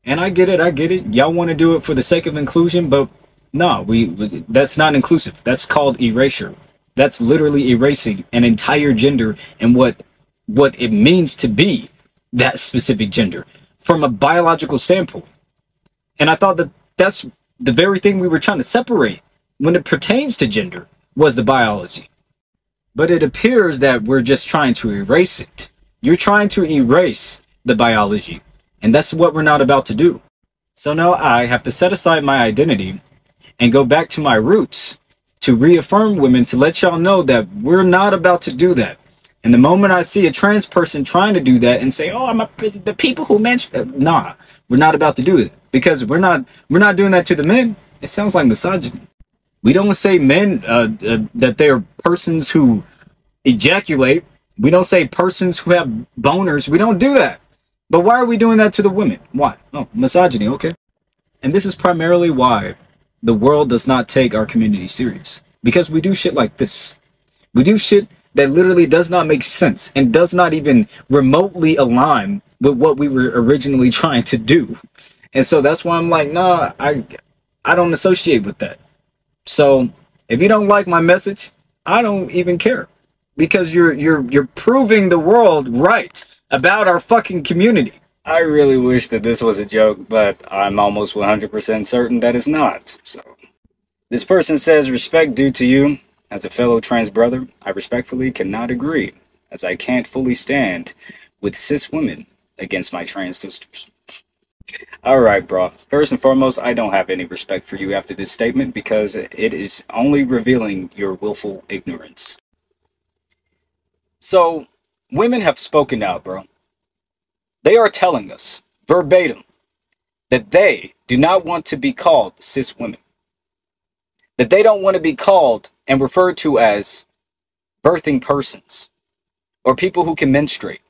and I get it, I get it. Y'all want to do it for the sake of inclusion, but no, we that's not inclusive. That's called erasure. That's literally erasing an entire gender and what what it means to be that specific gender from a biological standpoint. And I thought that that's the very thing we were trying to separate when it pertains to gender was the biology. But it appears that we're just trying to erase it. You're trying to erase the biology, and that's what we're not about to do. So now I have to set aside my identity and go back to my roots to reaffirm women to let y'all know that we're not about to do that. And the moment I see a trans person trying to do that and say, "Oh, I'm a, the people who mentioned," uh, nah, we're not about to do it because we're not we're not doing that to the men. It sounds like misogyny. We don't say men uh, uh, that they're persons who ejaculate. We don't say persons who have boners. We don't do that. But why are we doing that to the women? Why? Oh, misogyny, okay. And this is primarily why the world does not take our community serious. Because we do shit like this. We do shit that literally does not make sense and does not even remotely align with what we were originally trying to do. And so that's why I'm like, nah, I I don't associate with that. So if you don't like my message, I don't even care. Because you're you're you're proving the world right about our fucking community. I really wish that this was a joke, but I'm almost 100% certain that it's not. So this person says respect due to you as a fellow trans brother. I respectfully cannot agree as I can't fully stand with cis women against my trans sisters. All right, bro. First and foremost, I don't have any respect for you after this statement because it is only revealing your willful ignorance. So, women have spoken out, bro. They are telling us verbatim that they do not want to be called cis women. That they don't want to be called and referred to as birthing persons or people who can menstruate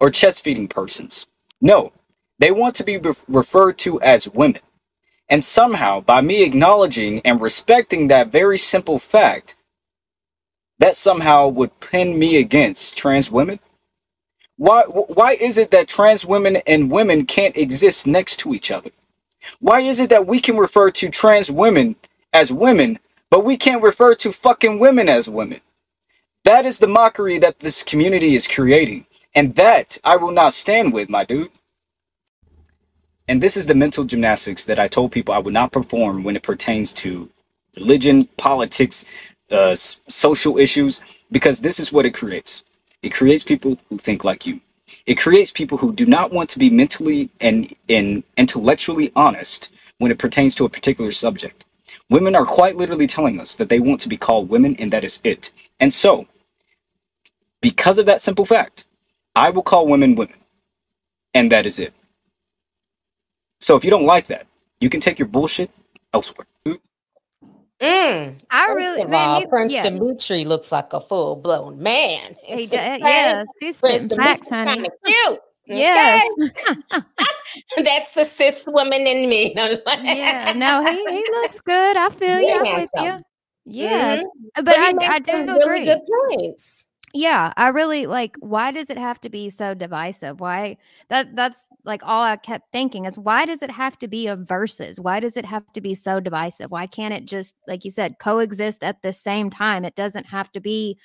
or chest feeding persons. No, they want to be re- referred to as women. And somehow, by me acknowledging and respecting that very simple fact, that somehow would pin me against trans women? Why, why is it that trans women and women can't exist next to each other? Why is it that we can refer to trans women as women, but we can't refer to fucking women as women? That is the mockery that this community is creating. And that I will not stand with, my dude. And this is the mental gymnastics that I told people I would not perform when it pertains to religion, politics, uh, social issues, because this is what it creates. It creates people who think like you. It creates people who do not want to be mentally and, and intellectually honest when it pertains to a particular subject. Women are quite literally telling us that they want to be called women and that is it. And so, because of that simple fact, I will call women women. And that is it. So if you don't like that, you can take your bullshit elsewhere. Mm. I First really, of man, all, you- Prince yeah. Dimitri looks like a full blown man. He does, yes, he's Prince spitting facts, Dimitri's honey. kinda cute. Yes. okay? That's the cis woman in me. I'm like, yeah, no, he, he looks good. I feel you. Very I'm with you. handsome. Yes, Mhm. but, But I, makes I do really agree. good points. Yeah, I really like. Why does it have to be so divisive? Why that that's like all I kept thinking is why does it have to be a versus? Why does it have to be so divisive? Why can't it just like you said coexist at the same time? It doesn't have to be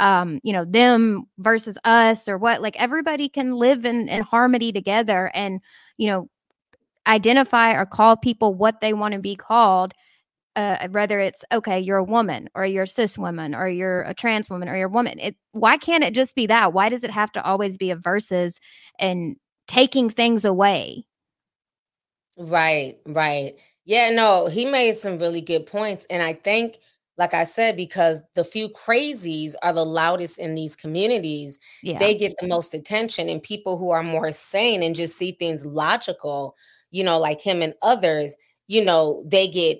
um you know them versus us or what like everybody can live in, in harmony together and you know identify or call people what they want to be called uh, whether it's okay, you're a woman or you're a cis woman or you're a trans woman or you're a woman. It why can't it just be that? Why does it have to always be a versus and taking things away? Right, right. Yeah, no, he made some really good points. And I think, like I said, because the few crazies are the loudest in these communities, Yeah. they get the most attention. And people who are more sane and just see things logical, you know, like him and others, you know, they get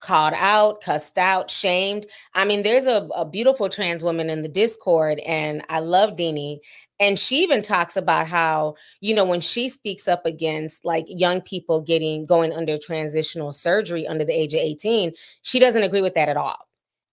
called out, cussed out, shamed. I mean, there's a, a beautiful trans woman in the Discord, and I love Deanie. And she even talks about how, you know, when she speaks up against like young people getting going under transitional surgery under the age of 18, she doesn't agree with that at all.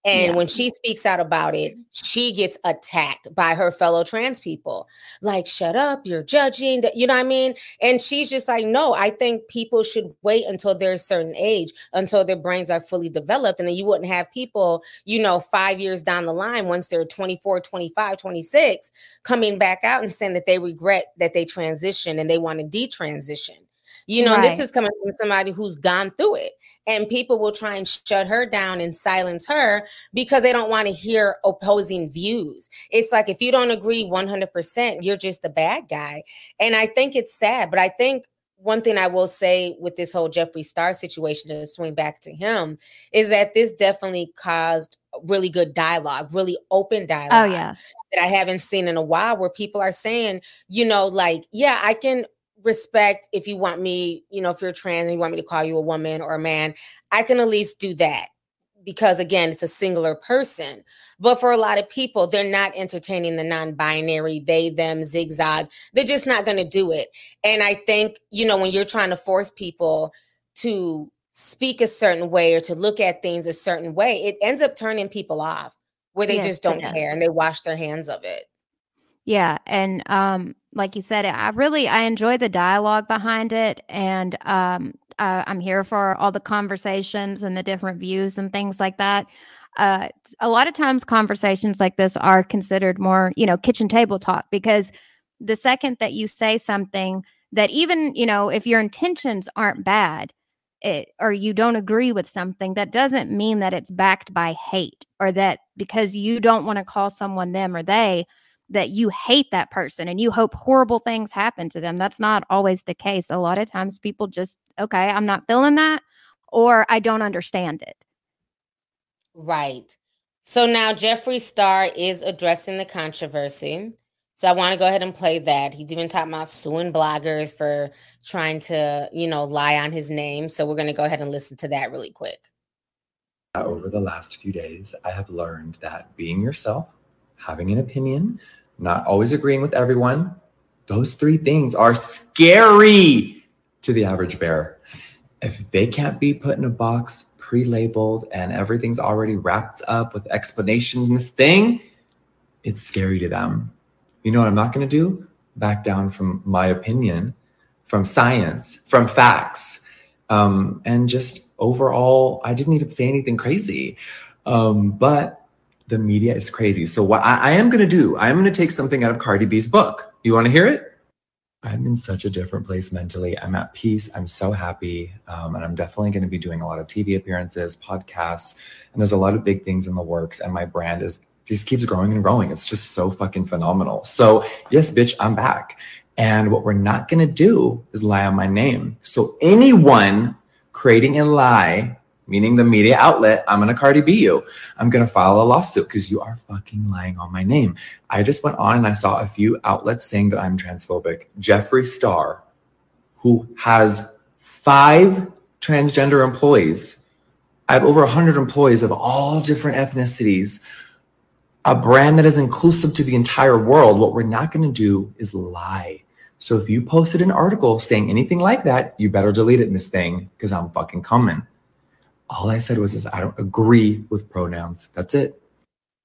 And Yeah. when she speaks out about it, she gets attacked by her fellow trans people. Like, shut up, you're judging. You know what I mean? And she's just like, no, I think people should wait until they're a certain age, until their brains are fully developed. And then you wouldn't have people, you know, five years down the line, once they're 24, 25, 26, coming back out and saying that they regret that they transitioned and they want to detransition. You know, and this is coming from somebody who's gone through it. And people will try and shut her down and silence her because they don't want to hear opposing views. It's like if you don't agree 100%, you're just the bad guy. And I think it's sad, but I think one thing I will say with this whole Jeffree Star situation to swing back to him is that this definitely caused really good dialogue, really open oh, dialogue Oh yeah. that I haven't seen in a while where people are saying, you know, like, yeah, I can respect if you want me, you know, if you're trans and you want me to call you a woman or a man, I can at least do that. because again, it's a singular person. But for a lot of people, they're not entertaining the non-binary, they, them, zigzag. They're just not going to do it. And I think, you know, when you're trying to force people to speak a certain way or to look at things a certain way, it ends up turning people off where they Yes, just don't care and they wash their hands of it. Yeah, and um, like you said, I really I enjoy the dialogue behind it, and um, uh, I'm here for all the conversations and the different views and things like that. Uh, a lot of times, conversations like this are considered more, you know, kitchen table talk because the second that you say something that even you know if your intentions aren't bad it, or you don't agree with something that doesn't mean that it's backed by hate or that because you don't want to call someone them or they that you hate that person and you hope horrible things happen to them. That's not always the case. A lot of times people just, okay, I'm not feeling that or I don't understand it. Right. So now Jeffree Star is addressing the controversy. So I want to go ahead and play that. He's even talking about suing bloggers for trying to, you know, lie on his name. So we're going to go ahead and listen to that really quick. Over the last few days, I have learned that being yourself, having an opinion, not always agreeing with everyone, those three things are scary to the average bear. If they can't be put in a box, pre labeled, and everything's already wrapped up with explanations in this thing, it's scary to them. You know what I'm not going to do? Back down from my opinion, from science, from facts. Um, and just overall, I didn't even say anything crazy. Um, but the media is crazy. So what I, I am going to do, I am going to take something out of Cardi B's book. You want to hear it? I'm in such a different place mentally. I'm at peace. I'm so happy. Um, and I'm definitely going to be doing a lot of TV appearances, podcasts, and there's a lot of big things in the works. And my brand is just keeps growing and growing. It's just so fucking phenomenal. So yes, bitch, I'm back. And what we're not going to do is lie on my name. So anyone creating a lie, meaning the media outlet, I'm to Cardi B you. I'm to file a lawsuit because you are fucking lying on my name. I just went on and I saw a few outlets saying that I'm transphobic. Jeffree Star, who has five transgender employees, I have over 100 employees of all different ethnicities, a brand that is inclusive to the entire world. What we're not to do is lie. So if you posted an article saying anything like that, you better delete it, Miss Thing, because I'm fucking coming. All I said was, is I don't agree with pronouns. That's it.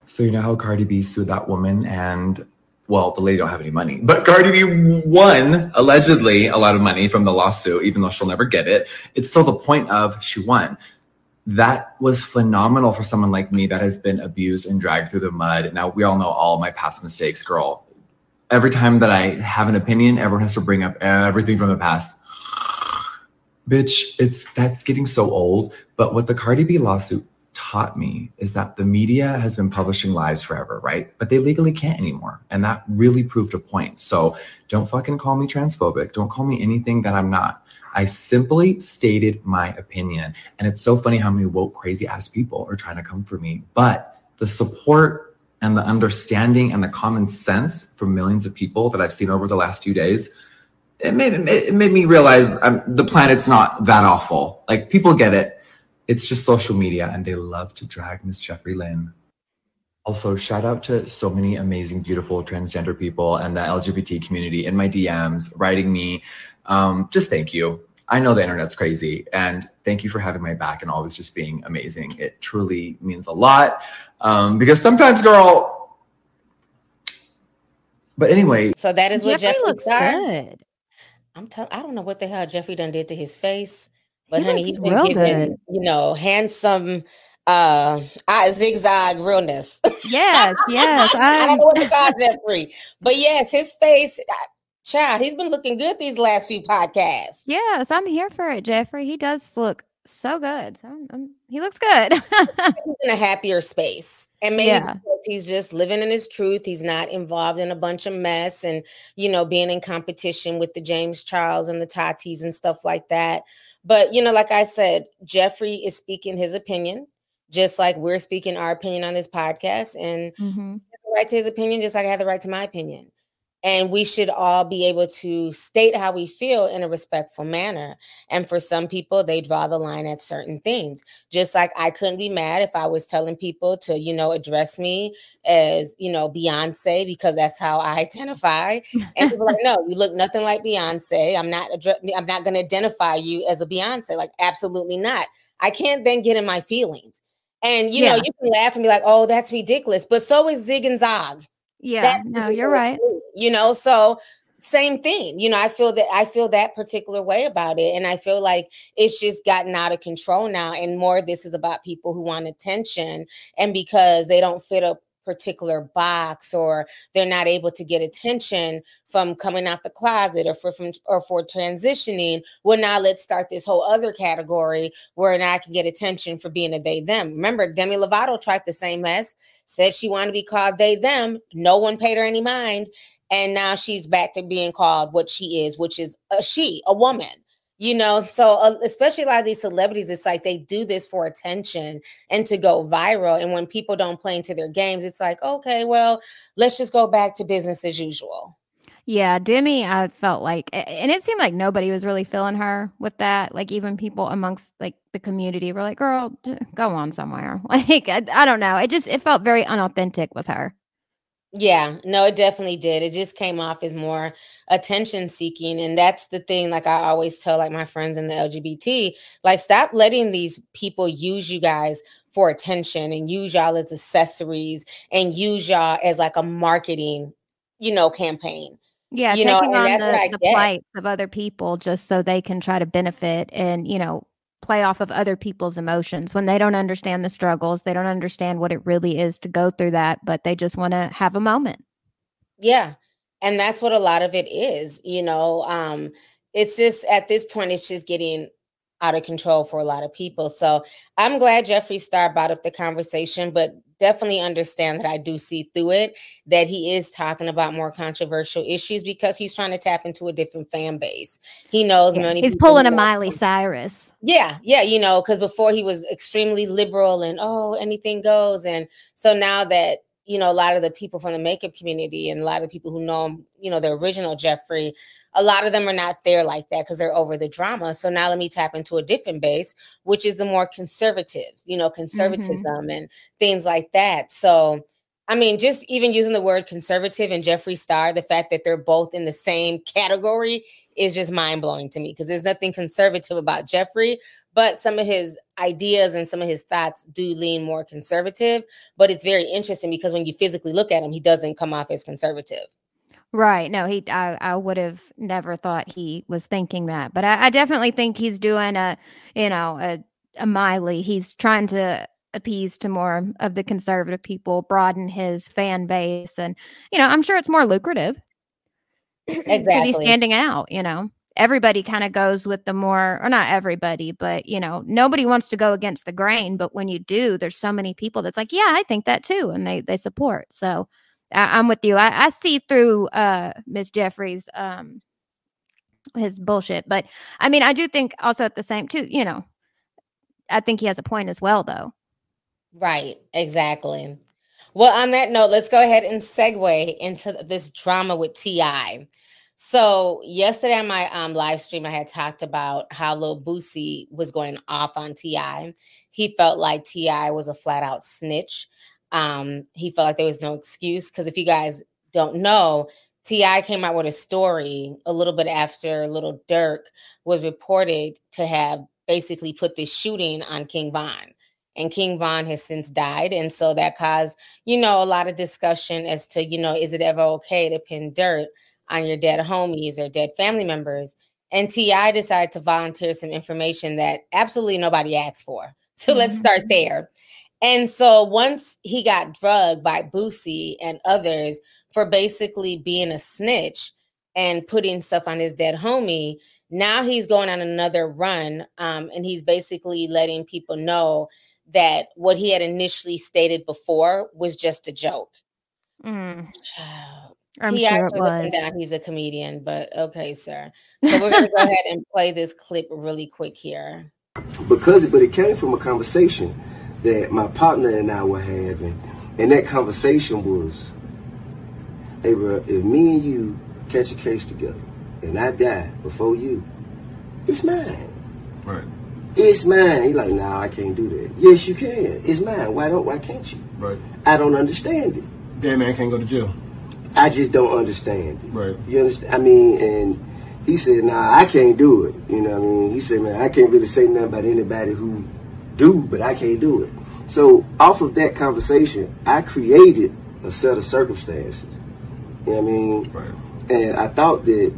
So you know how Cardi B sued that woman and well, the lady don't have any money, but Cardi B won allegedly a lot of money from the lawsuit, even though she'll never get it. It's still the point of she won. That was phenomenal for someone like me that has been abused and dragged through the mud. Now we all know all my past mistakes, girl. Every time that I have an opinion, everyone has to bring up everything from the past. Bitch, it's that's getting so old. But what the Cardi B lawsuit taught me is that the media has been publishing lies forever, right? But they legally can't anymore. And that really proved a point. So don't fucking call me transphobic. Don't call me anything that I'm not. I simply stated my opinion. And it's so funny how many woke, crazy ass people are trying to come for me. But the support and the understanding and the common sense from millions of people that I've seen over the last few days, it made, it made me realize um, the planet's not that awful. Like people get it. It's just social media and they love to drag Miss Jeffrey Lynn. Also, shout out to so many amazing, beautiful transgender people and the LGBT community in my DMs, writing me. Um, just thank you. I know the internet's crazy and thank you for having my back and always just being amazing. It truly means a lot. Um, because sometimes, girl, but anyway, So that is what Jeffrey Jeffree looks Star. good. I'm telling. I don't know what the hell Jeffree done did to his face, but He honey, he's been giving, good. you know, handsome, uh, uh zigzag realness. Yes, yes. I I don't know what to call Jeffree, but yes, his face, uh, child, he's been looking good these last few podcasts. yes, I'm here for it, Jeffree. He does look so good. So I'm- I'm- he looks good. He's in a happier space, and maybe Yeah. he's just living in his truth. He's not involved in a bunch of mess, and you know, being in competition with the James Charles and the Tatis and stuff like that. But you know, like I said, Jeffree is speaking his opinion, just like we're speaking our opinion on this podcast, and Mhm. he has the right to his opinion, just like I have the right to my opinion. And we should all be able to state how we feel in a respectful manner. And for some people, they draw the line at certain things. Just like I couldn't be mad if I was telling people to, you know, address me as, you know, Beyonce because that's how I identify. And people are like, no, you look nothing like Beyonce. I'm not. I'm not going to identify you as a Beyonce. Like, absolutely not. I can't then get in my feelings. And you yeah. know, you can laugh and be like, "Oh, that's ridiculous," but so is Zig and Zog. Yeah, that no, you're right. You know, so same thing. You know, I feel that I feel that particular way about it. And I feel like it's just gotten out of control now. And more this is about people who want attention. And because they don't fit a particular box or they're not able to get attention from coming out the closet or for from or for transitioning well now let's start this whole other category where now i can get attention for being a they them remember demi lovato tried the same mess said she wanted to be called they them no one paid her any mind and now she's back to being called what she is which is a she a woman you know? So uh, especially a lot of these celebrities it's like they do this for attention and to go viral. And when people don't play into their games it's like okay well let's just go back to business as usual. Yeah demi i felt like and it seemed like nobody was really feeling her with that. Like even people amongst like the community were like girl go on somewhere. Like I, I don't know. It just it felt very unauthentic with her yeah, no, it definitely did. It just came off as more attention seeking. And that's the thing, like I always tell like my friends in the LGBT, like stop letting these people use you guys for attention and use y'all as accessories and use y'all as like a marketing, you know, campaign. Yeah, you taking know, on the, the plights of other people just so they can try to benefit and, you know, play off of other people's emotions. When they don't understand the struggles they don't understand what it really is to go through that but they just want to have a moment. Yeah and that's what a lot of it is you know um it's just at this point it's just getting out of control for a lot of people. So i'm glad jeffree star brought up the conversation but definitely understand that I do see through it that he is talking about more controversial issues because he's trying to tap into a different fan base. He knows yeah, many. He's pulling a Miley Cyrus. Yeah, yeah, you know, because before he was extremely liberal and oh, anything goes, and so now that you know a lot of the people from the makeup community and a lot of people who know him, you know, the original Jeffree a lot of them are not there like that because they're over the drama. So now let me tap into a different base, which is the more conservatives, you know, conservatism mm-hmm. and things like that. So, I mean, just even using the word conservative and Jeffree Star, the fact that they're both in the same category is just mind blowing to me because there's nothing conservative about Jeffree, but some of his ideas and some of his thoughts do lean more conservative. But it's very interesting because when you physically look at him, he doesn't come off as conservative. Right. No, he I, I would have never thought he was thinking that. But I, I definitely think he's doing a you know, a a Miley. He's trying to appease to more of the conservative people, broaden his fan base and you know, I'm sure it's more lucrative. Exactly. he's standing out, you know. Everybody kind of goes with the more or not everybody, but you know, nobody wants to go against the grain, but when you do, there's so many people that's like, "Yeah, I think that too," and they they support. So, I, am with you. I, I see through uh Miss Jeffree's um his bullshit. But I mean, I do think also at the same too, you know, I think he has a point as well though. Right, exactly. Well, on that note, let's go ahead and segue into this drama with T.I. So yesterday on my um, live stream, I had talked about how Lil Boosie was going off on T.I. He felt like T.I. was a flat out snitch. Um, he felt like there was no excuse because if you guys don't know, T.I. came out with a story a little bit after Little Durk was reported to have basically put this shooting on King Von. And King Von has since died. And so that caused, you know, a lot of discussion as to, you know, is it ever okay to pin dirt on your dead homies or dead family members? And T.I. decided to volunteer some information that absolutely nobody asked for. So mm-hmm. let's start there. And so once he got drugged by Boosie and others for basically being a snitch and putting stuff on his dead homie, now he's going on another run. Um, and he's basically letting people know that what he had initially stated before was just a joke. Mm. I'm he sure it was. Down, he's a comedian, but okay, sir. So we're gonna go ahead and play this clip really quick here. Because, but it came from a conversation that my partner and I were having, and that conversation was hey, bro, if me and you catch a case together and I die before you, it's mine. Right. It's mine. He like, nah, I can't do that. Yes, you can. It's mine. Why don't? Why can't you? Right. I don't understand it. Dead man can't go to jail. I just don't understand it. Right. You understand? I mean, and he said, nah, I can't do it. You know what I mean? He said, man, I can't really say nothing about anybody who do, but I can't do it. So off of that conversation, I created a set of circumstances. You know what I mean? Right. And I thought that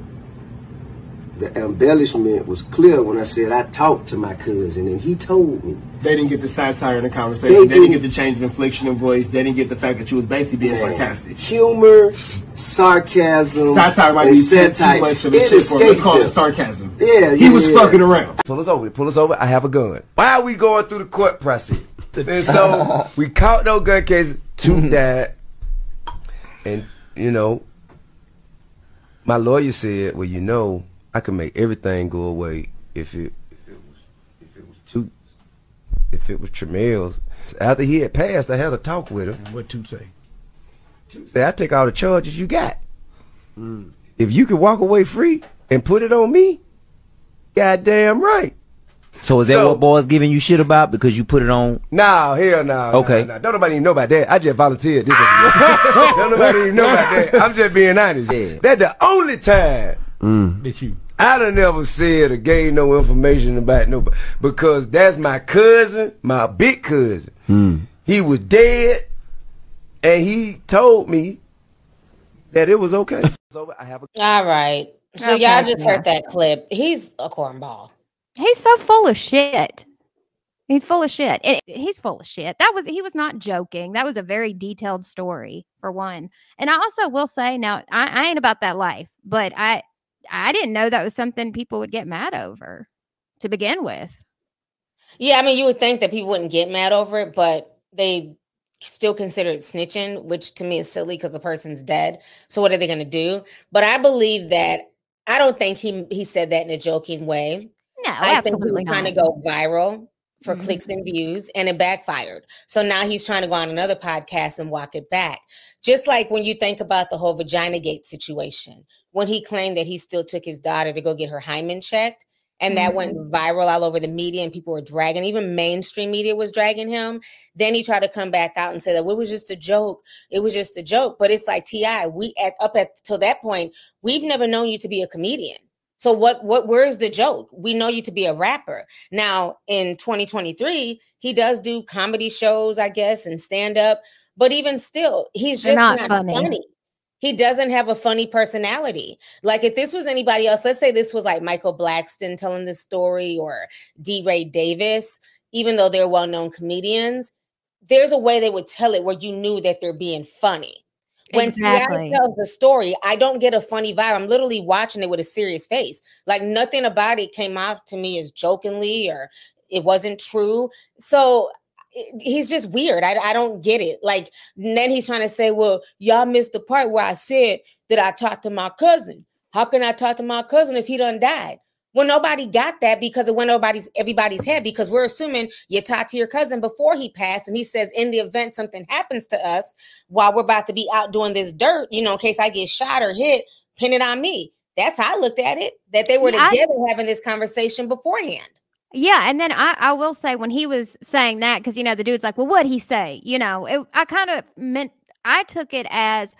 the embellishment was clear when I said I talked to my cousin and he told me. They didn't get the satire in the conversation. They They, didn't didn't. get the change of inflection of voice. They didn't get the fact that you was basically being Man, sarcastic. Humor, sarcasm, Satire might and be too satire. much of a shit for him. Let's call it sarcasm. Yeah, He yeah, was yeah. fucking around. Pull us over. Pull us over. I have a gun. Why are we going through the court process? and so we caught no gun cases. Two mm-hmm. died. And, you know, my lawyer said, well, you know, I could make everything go away if it if it was if it was two if it was Tremell's. After he had passed, I had a talk with him. What to say? Say, I take all the charges you got. If you could walk away free and put it on me, goddamn right. So is that So- what boys giving you shit about because you put it on? Nah, hell no. Okay. no, no. Don't nobody even know about that. I just volunteered this. Ah! Don't nobody even know about that. I'm just being honest. That's the only time That you. I done never said or gave no information about nobody because that's my cousin, my big cousin. Hmm. He was dead, and he told me that it was okay. So I have a All right. So Okay, y'all just heard that clip. He's a cornball. He's so full of shit. He's full of shit. And he's full of shit. That was he was not joking. That was a very detailed story for one. And I also will say now I, I ain't about that life, but I I didn't know that was something people would get mad over to begin with. Yeah, I mean, you would think that people wouldn't get mad over it, but they still consider it snitching, which to me is silly because the person's dead. So what are they going to do? But I believe that I don't think he he said that in a joking way. No, I think he was absolutely trying to go viral for Mhm. clicks and views, and it backfired. So now he's trying to go on another podcast and walk it back. Just like when you think about the whole vagina gate situation, when he claimed that he still took his daughter to go get her hymen checked, and that went mm-hmm. viral all over the media, and people were dragging, even mainstream media was dragging him. Then he tried to come back out and say that well, it was just a joke. It was just a joke. But it's like Ti, we at up at till that point, we've never known you to be a comedian. So what what where's the joke? We know you to be a rapper. Now in 2023, he does do comedy shows, I guess, and stand up, but even still, he's They're just not not, funny. funny. He doesn't have a funny personality. Like if this was anybody else, let's say this was like Michael Blackson telling this story or DeRay Davis, even though they're well-known comedians, there's a way they would tell it where you knew that they're being funny. When Exactly. T.I. tells the story, I don't get a funny vibe. I'm literally watching it with a serious face. Like nothing about it came off to me as jokingly or it wasn't true. So he's just weird. I, I don't get it. Like then he's trying to say, well, y'all missed the part where I said that I talked to my cousin. How can I talk to my cousin if he done died? Well, nobody got that because it went nobody's everybody's head because we're assuming you talked to your cousin before he passed, and he says, in the event something happens to us while we're about to be out doing this dirt, you know, in case I get shot or hit, pin it on me. That's how I looked at it. That they were Yeah, I- together having this conversation beforehand. Yeah, and then I, I will say when he was saying that, because you know the dude's like, "Well, what'd he say?" You know, it, I kind of meant I took it as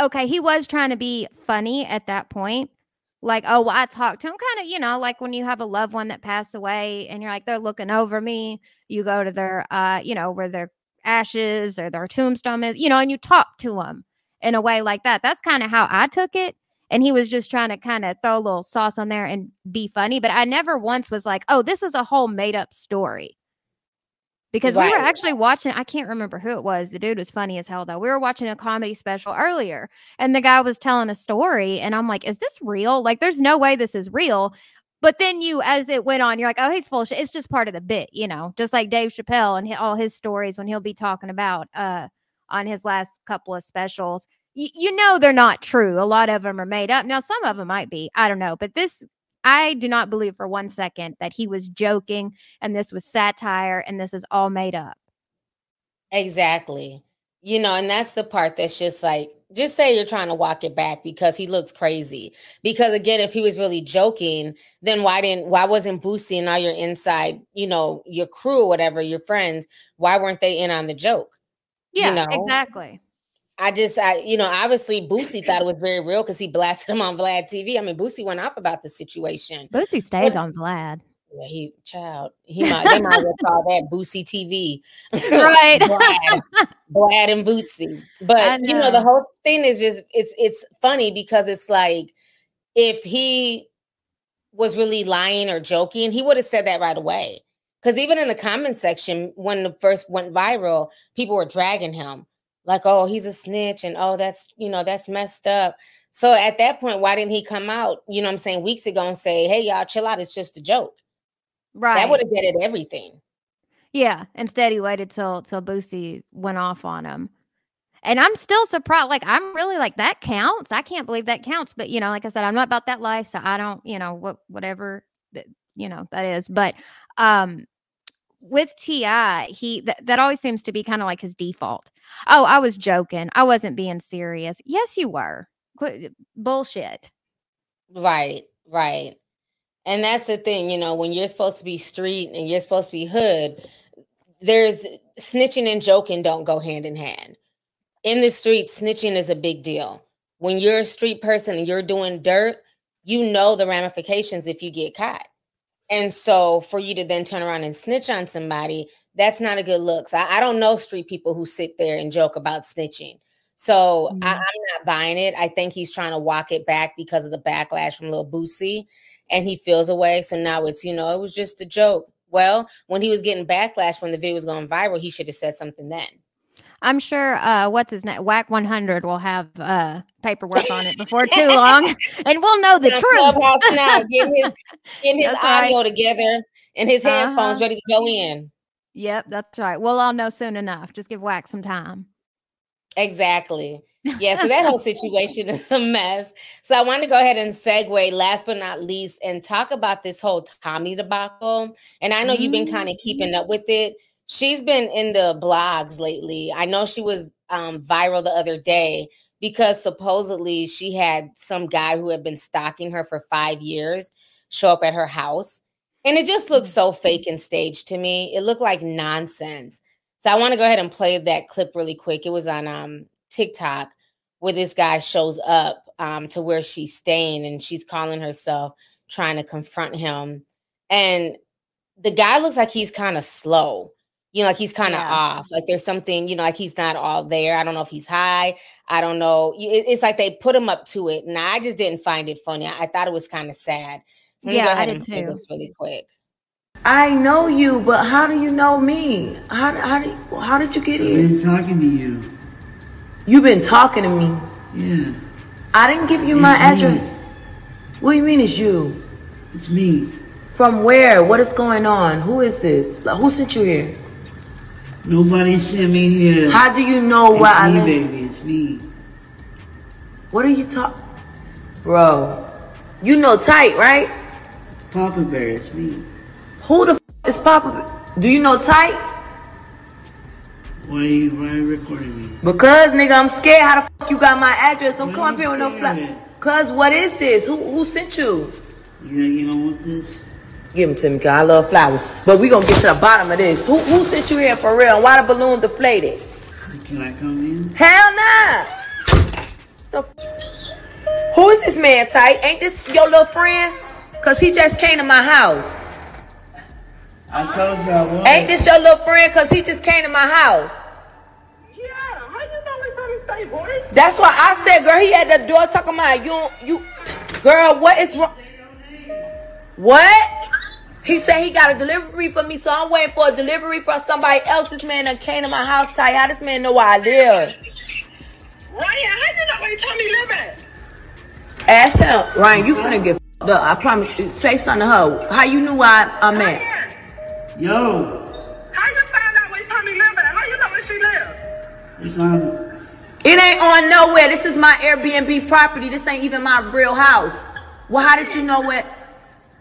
okay, he was trying to be funny at that point, like, "Oh, well, I talked to him," kind of, you know, like when you have a loved one that passed away, and you're like, they're looking over me. You go to their, uh, you know, where their ashes or their tombstone is, you know, and you talk to them in a way like that. That's kind of how I took it. And he was just trying to kind of throw a little sauce on there and be funny. But I never once was like, oh, this is a whole made up story. Because we were actually watching, I can't remember who it was. The dude was funny as hell, though. We were watching a comedy special earlier, and the guy was telling a story. And I'm like, is this real? Like, there's no way this is real. But then you, as it went on, you're like, oh, he's full of shit. It's just part of the bit, you know, just like Dave Chappelle and all his stories when he'll be talking about uh on his last couple of specials. Y- you know they're not true. A lot of them are made up. Now some of them might be. I don't know, but this I do not believe for one second that he was joking and this was satire and this is all made up. Exactly. You know, and that's the part that's just like just say you're trying to walk it back because he looks crazy. Because again, if he was really joking, then why didn't why wasn't Boosie and all your inside, you know, your crew or whatever, your friends, why weren't they in on the joke? Yeah, you know? exactly. I just, I, you know, obviously Boosie thought it was very real because he blasted him on Vlad TV. I mean, Boosie went off about the situation. Boosie stays on Vlad. Yeah, he child. He might they might well call that Boosie TV. Right. Vlad, Vlad and Boosie. But you know, the whole thing is just it's it's funny because it's like if he was really lying or joking, he would have said that right away. Because even in the comment section, when the first went viral, people were dragging him like, "Oh, he's a snitch," and "Oh, that's you know that's messed up." So at that point, why didn't he come out? You know, what I'm saying weeks ago and say, "Hey, y'all, chill out. It's just a joke." Right. That would have getted everything. Yeah. Instead, he waited till till Boosie went off on him. And I'm still surprised. Like, I'm really like, that counts. I can't believe that counts. But, you know, like I said, I'm not about that life. So I don't, you know, what, whatever, that, you know, that is. But, um, with Ti, he th- that always seems to be kind of like his default. Oh, I was joking. I wasn't being serious. Yes, you were. Quit, bullshit. Right, right. And that's the thing, you know, when you're supposed to be street and you're supposed to be hood, there's snitching and joking don't go hand in hand. In the street, snitching is a big deal. When you're a street person and you're doing dirt, you know the ramifications if you get caught. And so for you to then turn around and snitch on somebody, that's not a good look. So I, I don't know street people who sit there and joke about snitching. So I, mm-hmm. I'm not buying it. I think he's trying to walk it back because of the backlash from Lil Boosie, and he feels away. So now it's you know it was just a joke. Well, when he was getting backlash when the video was going viral, he should have said something then. I'm sure uh what's his name? Wack 100 will have uh paperwork on it before too long and we'll know the truth. Now, getting his getting his That's right. audio together and his headphones Uh-huh. ready to go in. Yep, that's right. We'll all know soon enough. Just give Whack some time. Exactly. Yeah, so that whole situation is a mess. So I want to go ahead and segue, last but not least, and talk about this whole Tommy debacle. And I know you've been kind of keeping up with it. She's been in the blogs lately. I know she was um, viral the other day because supposedly she had some guy who had been stalking her for five years show up at her house. And it just looked so fake and staged to me. It looked like nonsense. So I want to go ahead and play that clip really quick. It was on um TikTok where this guy shows up um to where she's staying and she's calling herself trying to confront him. And the guy looks like he's kind of slow. You know, like he's kind of Yeah. off. Like there's something, you know, like he's not all there. I don't know if he's high. I don't know. It- It's like they put him up to it. And I just didn't find it funny. I I thought it was kind of sad. So let me Yeah, go I ahead did and play too. this really quick. I know you, but how do you know me? How how did how did you get here? I've been talking to you. You've been talking to me. Yeah. I didn't give you my It's me. address. What do you mean it's you? It's me. From where? What is going on? Who is this? Who sent you here? Nobody sent me here. How do you know it's where I me, live? baby. It's me. What are you talking? Bro, you know tight, right? Papa Bear. It's me. Who the f- is Papa? Do you know tight? Why are you, why are you recording me? Because nigga, I'm scared. How the fuck you got my address? Don't Why come up here with no fly. Cause what is this? Who who sent you? You know you don't want this? Give them to me, cause I love flowers. But we gonna get to the bottom of this. Who who sent you here for real? And why the balloon deflated? Can I come in? Hell nah. The f- who is this man, tight? Ain't this your little friend? Cause he just came to my house. I told you I was. Ain't this your little friend? Cause he just came to my house. That's why I said, girl, he at the door talking about you, you, girl, what is wrong? What? He said he got a delivery for me, so I'm waiting for a delivery from somebody else. This man done came to my house tight. How this man know where I live? Ryan, how you know where Tommy live at? Ask him, Ryan, you finna get f***ed up. I promise. You. Say something to her. How you knew where I, I'm at? Yo, How you find out where Tommy live at? How you know where she live? it's on. It ain't on nowhere. This is my Airbnb property. This ain't even my real house. Well, how did you know what?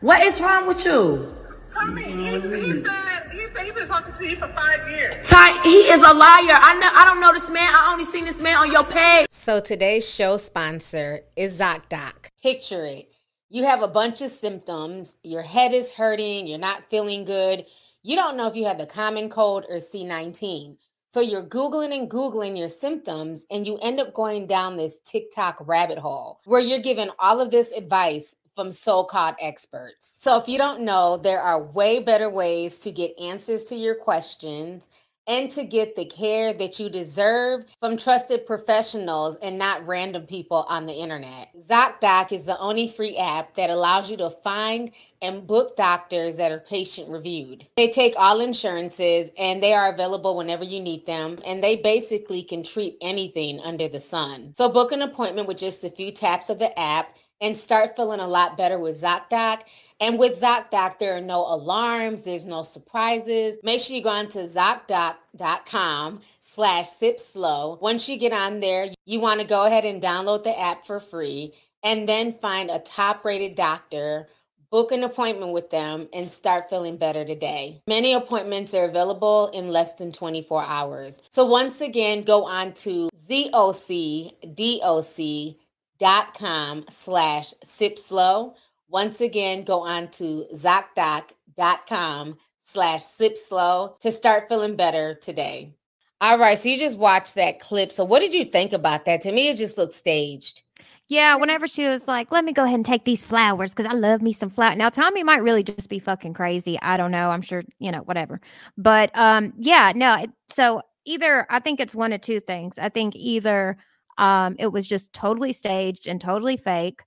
What is wrong with you? Tommy, he, he said he said he's been talking to you for five years. Ty, he is a liar. I know. I don't know this man. I only seen this man on your page. So today's show sponsor is ZocDoc. Picture it. You have a bunch of symptoms. Your head is hurting. You're not feeling good. You don't know if you have the common cold or C19. So you're Googling and Googling your symptoms, and you end up going down this TikTok rabbit hole where you're given all of this advice from so called experts. So if you don't know, there are way better ways to get answers to your questions and to get the care that you deserve from trusted professionals and not random people on the internet. ZocDoc is the only free app that allows you to find and book doctors that are patient reviewed. They take all insurances and they are available whenever you need them, and they basically can treat anything under the sun. So book an appointment with just a few taps of the app and start feeling a lot better with ZocDoc. And with ZocDoc, there are no alarms, there's no surprises. Make sure you go on to ZocDoc.com slash sip slow. Once you get on there, you want to go ahead and download the app for free and then find a top rated doctor. Book an appointment with them and start feeling better today. Many appointments are available in less than 24 hours. So, once again, go on to ZocDoc dot com slash sip slow. Once again, go on to ZocDoc.com slash sip slow to start feeling better today. All right, so you just watched that clip. So what did you think about that? To me, it just looked staged. Yeah, whenever she was like, "Let me go ahead and take these flowers because I love me some flowers." Now, Tommy might really just be fucking crazy. I don't know. I'm sure you know whatever. But um, yeah, no. So either I think it's one of two things. I think either um, it was just totally staged and totally fake,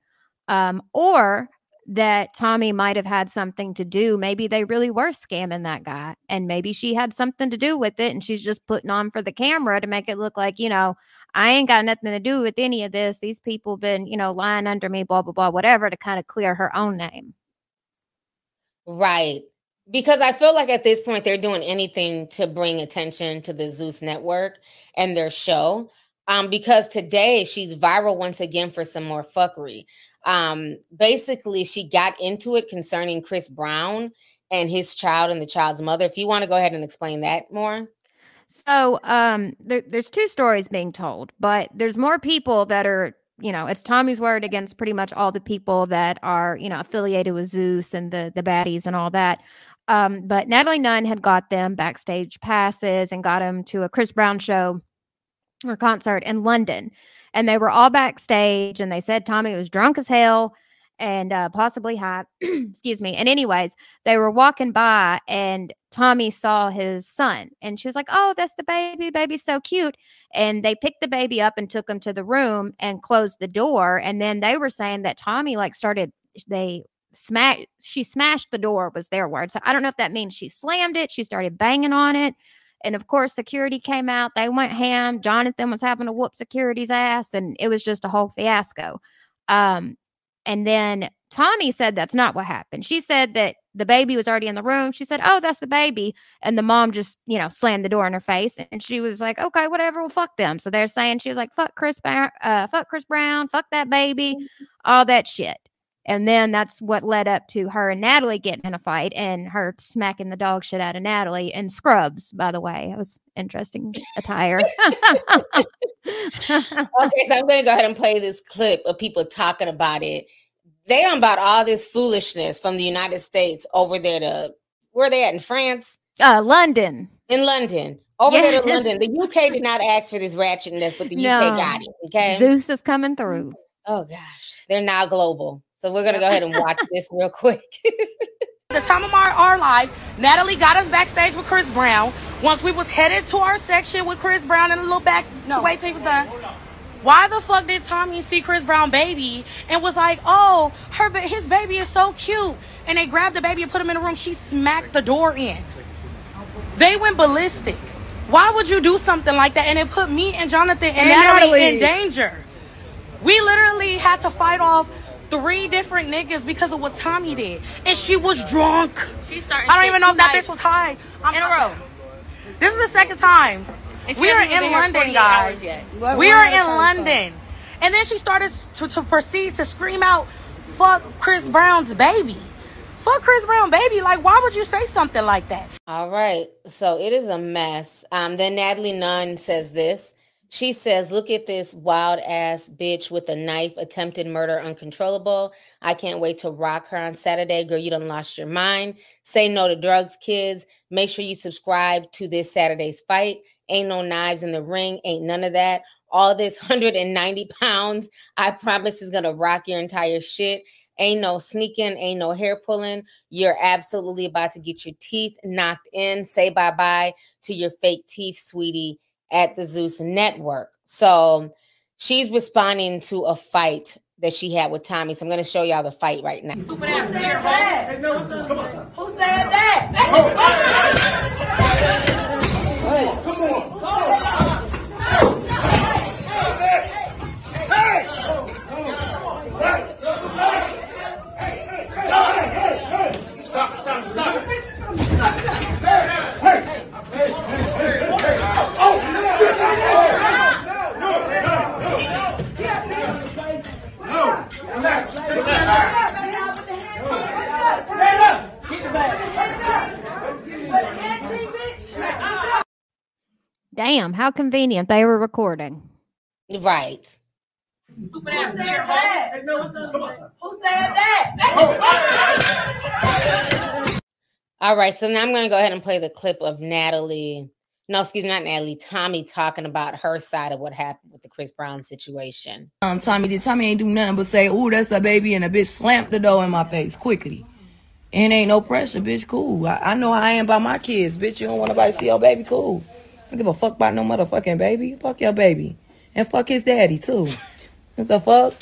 um, or that Tommy might have had something to do. Maybe they really were scamming that guy, and maybe she had something to do with it, and she's just putting on for the camera to make it look like, you know, I ain't got nothing to do with any of this. These people been, you know, lying under me, blah blah blah, whatever, to kind of clear her own name. Right. Because I feel like at this point they're doing anything to bring attention to the Zeus network and their show. Um, because today she's viral once again for some more fuckery. Um, basically, she got into it concerning Chris Brown and his child and the child's mother. If you want to go ahead and explain that more. So um, there, there's two stories being told, but there's more people that are, you know, it's Tommy's word against pretty much all the people that are, you know, affiliated with Zeus and the the baddies and all that. Um, but Natalie Nunn had got them backstage passes and got them to a Chris Brown show or concert in London. And they were all backstage and they said Tommy was drunk as hell and uh, possibly high. Excuse me. And, anyways, they were walking by and Tommy saw his son and she was like, Oh, that's the baby. Baby's so cute. And they picked the baby up and took him to the room and closed the door. And then they were saying that Tommy like started, they smacked, she smashed the door, was their word. So I don't know if that means she slammed it, she started banging on it. And of course, security came out. They went ham. Jonathan was having to whoop security's ass, and it was just a whole fiasco. Um, and then Tommy said that's not what happened. She said that the baby was already in the room. She said, "Oh, that's the baby," and the mom just, you know, slammed the door in her face. And she was like, "Okay, whatever. Well, fuck them." So they're saying she was like, "Fuck Chris Brown, uh, fuck Chris Brown, fuck that baby, all that shit." And then that's what led up to her and Natalie getting in a fight and her smacking the dog shit out of Natalie in scrubs, by the way. It was interesting attire. okay, so I'm going to go ahead and play this clip of people talking about it. They on about all this foolishness from the United States over there to where they at in France? Uh, London. In London. Over there Yes. to London. The UK did not ask for this ratchetness, but the No. UK got it. Okay. Zeus is coming through. Oh gosh, they're now global. So we're gonna go ahead and watch this real quick. the time of our, our life, Natalie got us backstage with Chris Brown. Once we was headed to our section with Chris Brown and a little back to wait till he was done. Why the fuck did Tommy see Chris Brown baby and was like, oh, her ba- his baby is so cute, and they grabbed the baby and put him in the room. She smacked the door in. They went ballistic. Why would you do something like that? And it put me and Jonathan and, And Natalie, Natalie. in danger. We literally had to fight off three different niggas because of what Tommy did. And she was drunk. She started I don't even know if that bitch was high. I'm in a row. This is the second time. We are in London, guys. We Why are in London. And then she started to, to proceed to scream out, fuck Chris Brown's baby. Fuck Chris Brown baby. Like, why would you say something like that? All right. So it is a mess. Um, then Natalie Nunn says this. She says, Look at this wild ass bitch with a knife, attempted murder, uncontrollable. I can't wait to rock her on Saturday. Girl, you done lost your mind. Say no to drugs, kids. Make sure you subscribe to this Saturday's fight. Ain't no knives in the ring, ain't none of that. All this 190 pounds, I promise, is gonna rock your entire shit. Ain't no sneaking, ain't no hair pulling. You're absolutely about to get your teeth knocked in. Say bye bye to your fake teeth, sweetie at the Zeus Network. So she's responding to a fight that she had with Tommy. So I'm going to show y'all the fight right now. Who said that? Who said that? Damn, how convenient they were recording. Right. Who said that? Who said that? All right. So now I'm going to go ahead and play the clip of Natalie. No, excuse me, not Natalie. Tommy talking about her side of what happened with the Chris Brown situation. Um, Tommy did. Tommy ain't do nothing but say, "Ooh, that's the baby," and the bitch slammed the door in my face quickly. And ain't no pressure, bitch. Cool. I, I know how I am about my kids, bitch. You don't want nobody to see your baby. Cool. I don't give a fuck about no motherfucking baby. Fuck your baby, and fuck his daddy too. What the fuck?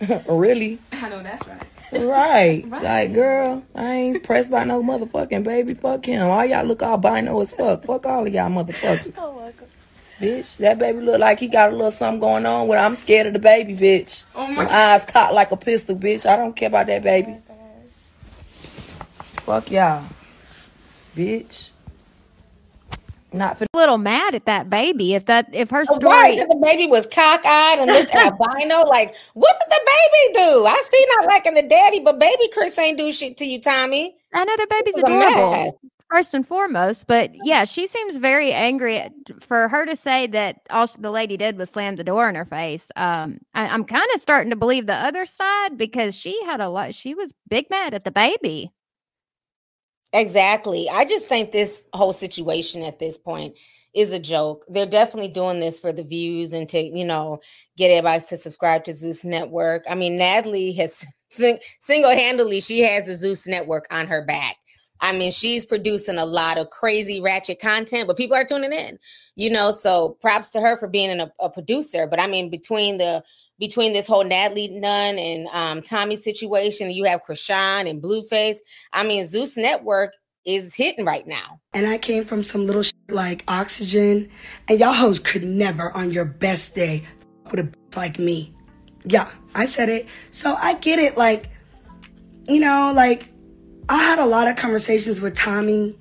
really? I know that's right. Right. right. Like, girl, I ain't pressed by no motherfucking baby. Fuck him. All y'all look albino as fuck. Fuck all of y'all motherfuckers. Bitch, that baby look like he got a little something going on with I'm scared of the baby, bitch. Oh my Them eyes cocked like a pistol, bitch. I don't care about that baby. Fuck y'all. Bitch. Not for A little mad at that baby. If that if her Oh, story Right, so the baby was cockeyed and looked albino. Like, what did the baby do? I see not liking the daddy, but baby Chris ain't do shit to you, Tommy. I know the baby's This a adorable. First and foremost, but yeah, she seems very angry at, for her to say that all sh- the lady did was slam the door in her face. Um, I, I'm kind of starting to believe the other side because she had a lot. She was big mad at the baby. Exactly. I just think this whole situation at this point is a joke. They're definitely doing this for the views and to, you know, get everybody to subscribe to Zeus Network. I mean, Natalie has sing- single-handedly she has the Zeus Network on her back. I mean, she's producing a lot of crazy ratchet content, but people are tuning in. You know, so props to her for being an, a producer. But I mean, between the between this whole Natalie Nunn and um, Tommy situation, you have Chrisean and Blueface. I mean, Zeus Network is hitting right now. And I came from some little shit like oxygen, and y'all hoes could never, on your best day, with a bitch like me. Yeah, I said it. So I get it. Like, you know, like I had a lot of conversations with Tommy,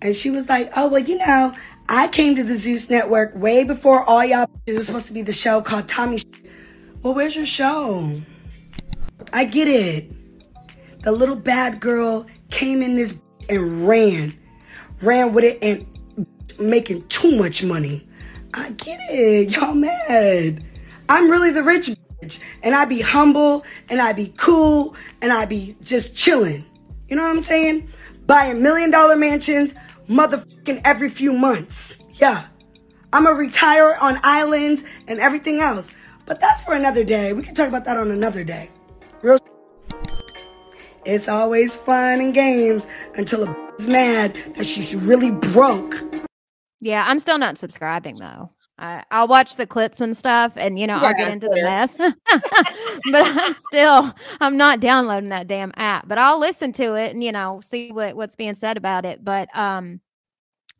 and she was like, "Oh well, you know, I came to the Zeus Network way before all y'all. It was supposed to be the show called Tommy. Sh- Well, where's your show? I get it. The little bad girl came in this and ran, ran with it and making too much money. I get it. Y'all mad. I'm really the rich bitch. And I be humble and I be cool and I be just chilling. You know what I'm saying? Buying million dollar mansions motherfucking every few months. Yeah. I'm a retire on islands and everything else. But that's for another day. We can talk about that on another day. Real it's always fun and games until a is mad that she's really broke. Yeah, I'm still not subscribing though. I, I'll watch the clips and stuff, and you know I'll get into the mess. but I'm still I'm not downloading that damn app. But I'll listen to it and you know see what what's being said about it. But um,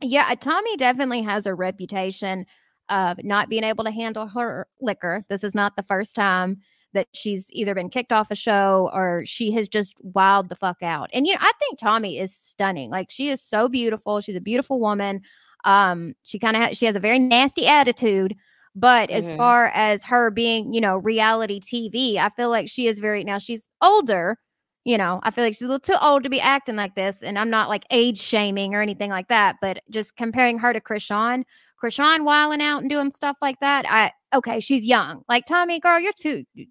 yeah, Tommy definitely has a reputation of not being able to handle her liquor. This is not the first time that she's either been kicked off a show or she has just wowed the fuck out. And you know, I think Tommy is stunning. Like she is so beautiful. She's a beautiful woman. Um, she kind of ha- she has a very nasty attitude. But as Mhm. far as her being, you know, reality TV, I feel like she is very now she's older. You know, I feel like she's a little too old to be acting like this. And I'm not like age shaming or anything like that, but just comparing her to Chrisean, Chrisean wilding out and doing stuff like that, I okay, she's young. Like Tommy, girl, you're too. You,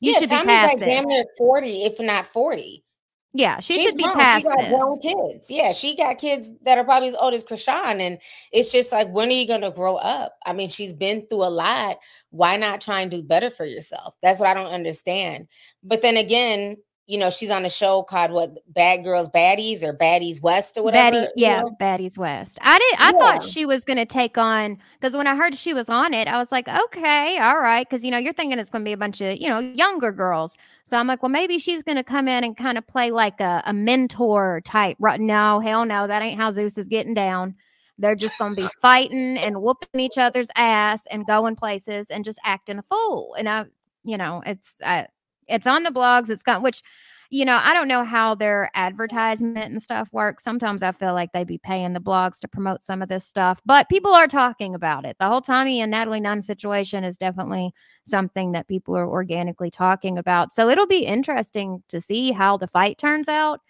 yeah, should Tommy's be past like this. damn near 40, if not 40. yeah, she She's should be grown. past She got grown kids. Yeah, she got kids that are probably as old as Chrisean. And it's just like, when are you going to grow up? I mean, she's been through a lot. Why not try and do better for yourself? That's what I don't understand. But then again, you know, she's on a show called what Bad Girls Baddies or Baddies West or whatever. Baddie, you yeah, know? Baddies West. I did. I thought she was going to take on because when I heard she was on it, I was like, okay, all right, because you know you're thinking it's going to be a bunch of you know younger girls. So I'm like, well, maybe she's going to come in and kind of play like a, a mentor type. Right? No, hell no, that ain't how Zeus is getting down. They're just going to be fighting and whooping each other's ass and going places and just acting a fool. And I, you know, it's uh, it's on the blogs. It's got which you know, I don't know how their advertisement and stuff works. Sometimes I feel like they'd be paying the blogs to promote some of this stuff, but people are talking about it. The whole Tommy and Natalie Nunn situation is definitely something that people are organically talking about. So it'll be interesting to see how the fight turns out.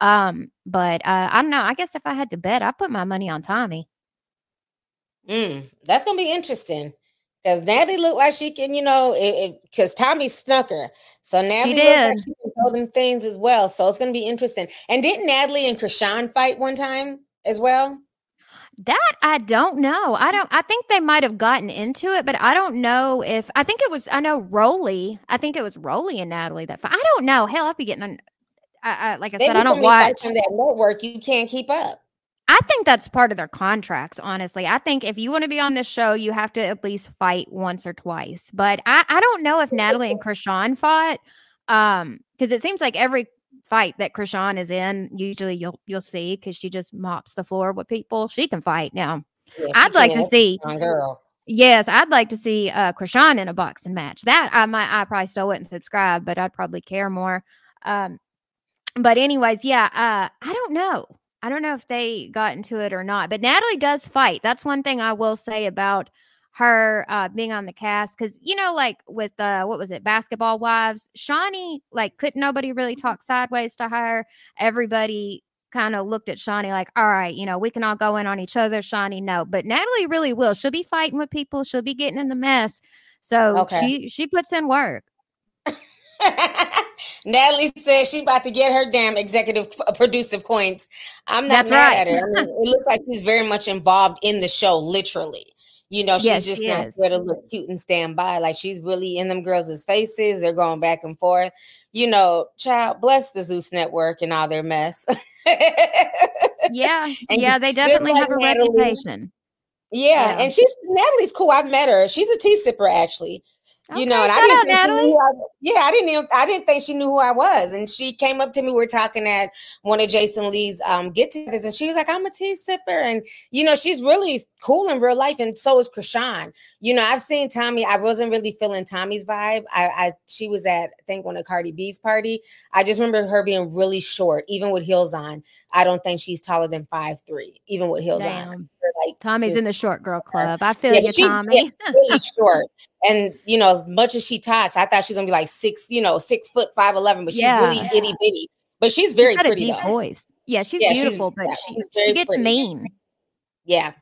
Um, but uh, I don't know. I guess if I had to bet, I put my money on Tommy. Mm, that's gonna be interesting because Natalie looked like she can, you know, because Tommy snuck her, so Natalie looks like she can throw them things as well. So it's gonna be interesting. And didn't Natalie and Chrisean fight one time as well? That I don't know. I don't. I think they might have gotten into it, but I don't know if. I think it was. I know Rolly. I think it was Rolly and Natalie that. I don't know. Hell, I'd be getting. On, I, I like I They said, I don't watch. that network. You can't keep up. I think that's part of their contracts, honestly. I think if you want to be on this show, you have to at least fight once or twice. But I, I don't know if Natalie and Chrisean fought. Um, because it seems like every fight that Chrisean is in, usually you'll you'll see because she just mops the floor with people. She can fight now. Yeah, I'd like can. to see. Yes, I'd like to see uh Chrisean in a boxing match. That I might I probably still wouldn't subscribe, but I'd probably care more. Um but anyways, yeah, uh I don't know. I don't know if they got into it or not. But Natalie does fight. That's one thing I will say about her uh being on the cast cuz you know like with uh what was it basketball wives Shaunie like couldn't nobody really talk sideways to her everybody kind of looked at Shaunie like all right you know we can all go in on each other Shaunie no but Natalie really will she'll be fighting with people she'll be getting in the mess so Okay. she she puts in work Natalie says she's about to get her damn executive producer points. I'm not That's mad right. at her. I mean, it looks like she's very much involved in the show, literally. You know, she's Yes, just she not is. there to look cute and stand by. Like she's really in them girls' faces. They're going back and forth. You know, child, bless the Zeus Network and all their mess. yeah And yeah they definitely have a Natalie. reputation Yeah, Yeah. and she's Natalie's cool. I've met her. She's a tea sipper, actually. You know, and I didn't think she knew who I, yeah, I didn't even I didn't think she knew who I was. And she came up to me. We were talking at one of Jason Lee's um get-togethers, and she was like, I'm a tea sipper. And you know, she's really cool in real life, and so is Chrisean. You know, I've seen Tommy. I wasn't really feeling Tommy's vibe. I, I she was at I think one of Cardi B's party. I just remember her being really short, even with heels on. I don't think she's taller than five three, even with heels on. Damn. Her, like Tommy's in the short girl club I feel yeah, you Tommy yeah, really short. And you know, as much as she talks, I thought she's gonna be like six, you know, six foot five eleven, but she's Yeah. really itty bitty. But she's very she's pretty a deep though. voice yeah she's Yeah, she's- beautiful but yeah, she, she's she gets pretty. mean Yeah.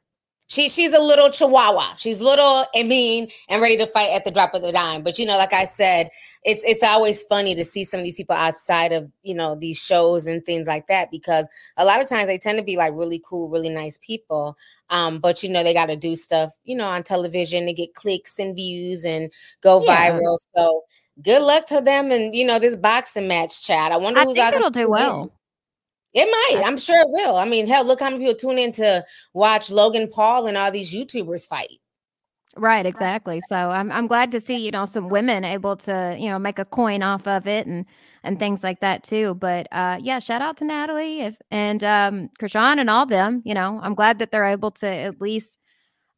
She she's a little chihuahua. She's little and mean and ready to fight at the drop of the dime. But you know, like I said, it's it's always funny to see some of these people outside of you know these shows and things like that because a lot of times they tend to be like really cool, really nice people. Um, but you know, they got to do stuff, you know, on television to get clicks and views and go Yeah. viral. So good luck to them and you know this boxing match, Chad. I wonder I who's think it'll do in. well It might. I'm sure it will. I mean, hell, look how many people tune in to watch Logan Paul and all these YouTubers fight. Right, exactly. So I'm I'm glad to see you know some women able to you know make a coin off of it and and things like that too. But uh, yeah, shout out to Natalie if, and um, Chrisean and all them. You know, I'm glad that they're able to at least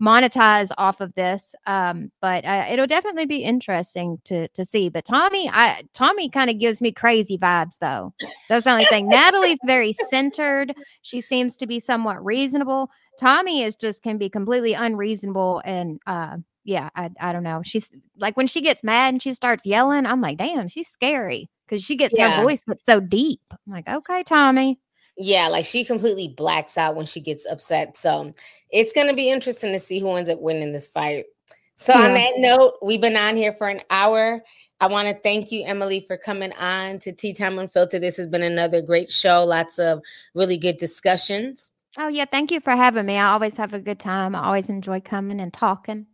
monetize off of this. Um, but uh, it'll definitely be interesting to to see. But Tommy, I Tommy kind of gives me crazy vibes though. That's the only thing. Natalie's very centered. She seems to be somewhat reasonable. Tommy is just can be completely unreasonable and uh yeah, I I don't know. She's like when she gets mad and she starts yelling, I'm like, damn, she's scary because she gets Yeah. her voice so deep. I'm like, okay, Tommy, Yeah, like she completely blacks out when she gets upset. So it's going to be interesting to see who ends up winning this fight. So, on that note, we've been on here for an hour. I want to thank you, Emily, for coming on to Tea Time Unfiltered. This has been another great show. Lots of really good discussions. Oh yeah, thank you for having me. I always have a good time. I always enjoy coming and talking.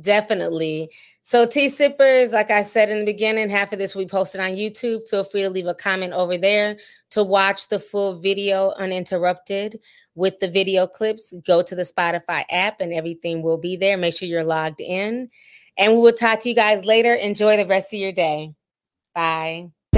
Definitely. So, tea sippers, like I said in the beginning, half of this we posted on YouTube. Feel free to leave a comment over there to watch the full video uninterrupted with the video clips. Go to the Spotify app and everything will be there. Make sure you're logged in. And we will talk to you guys later. Enjoy the rest of your day. Bye.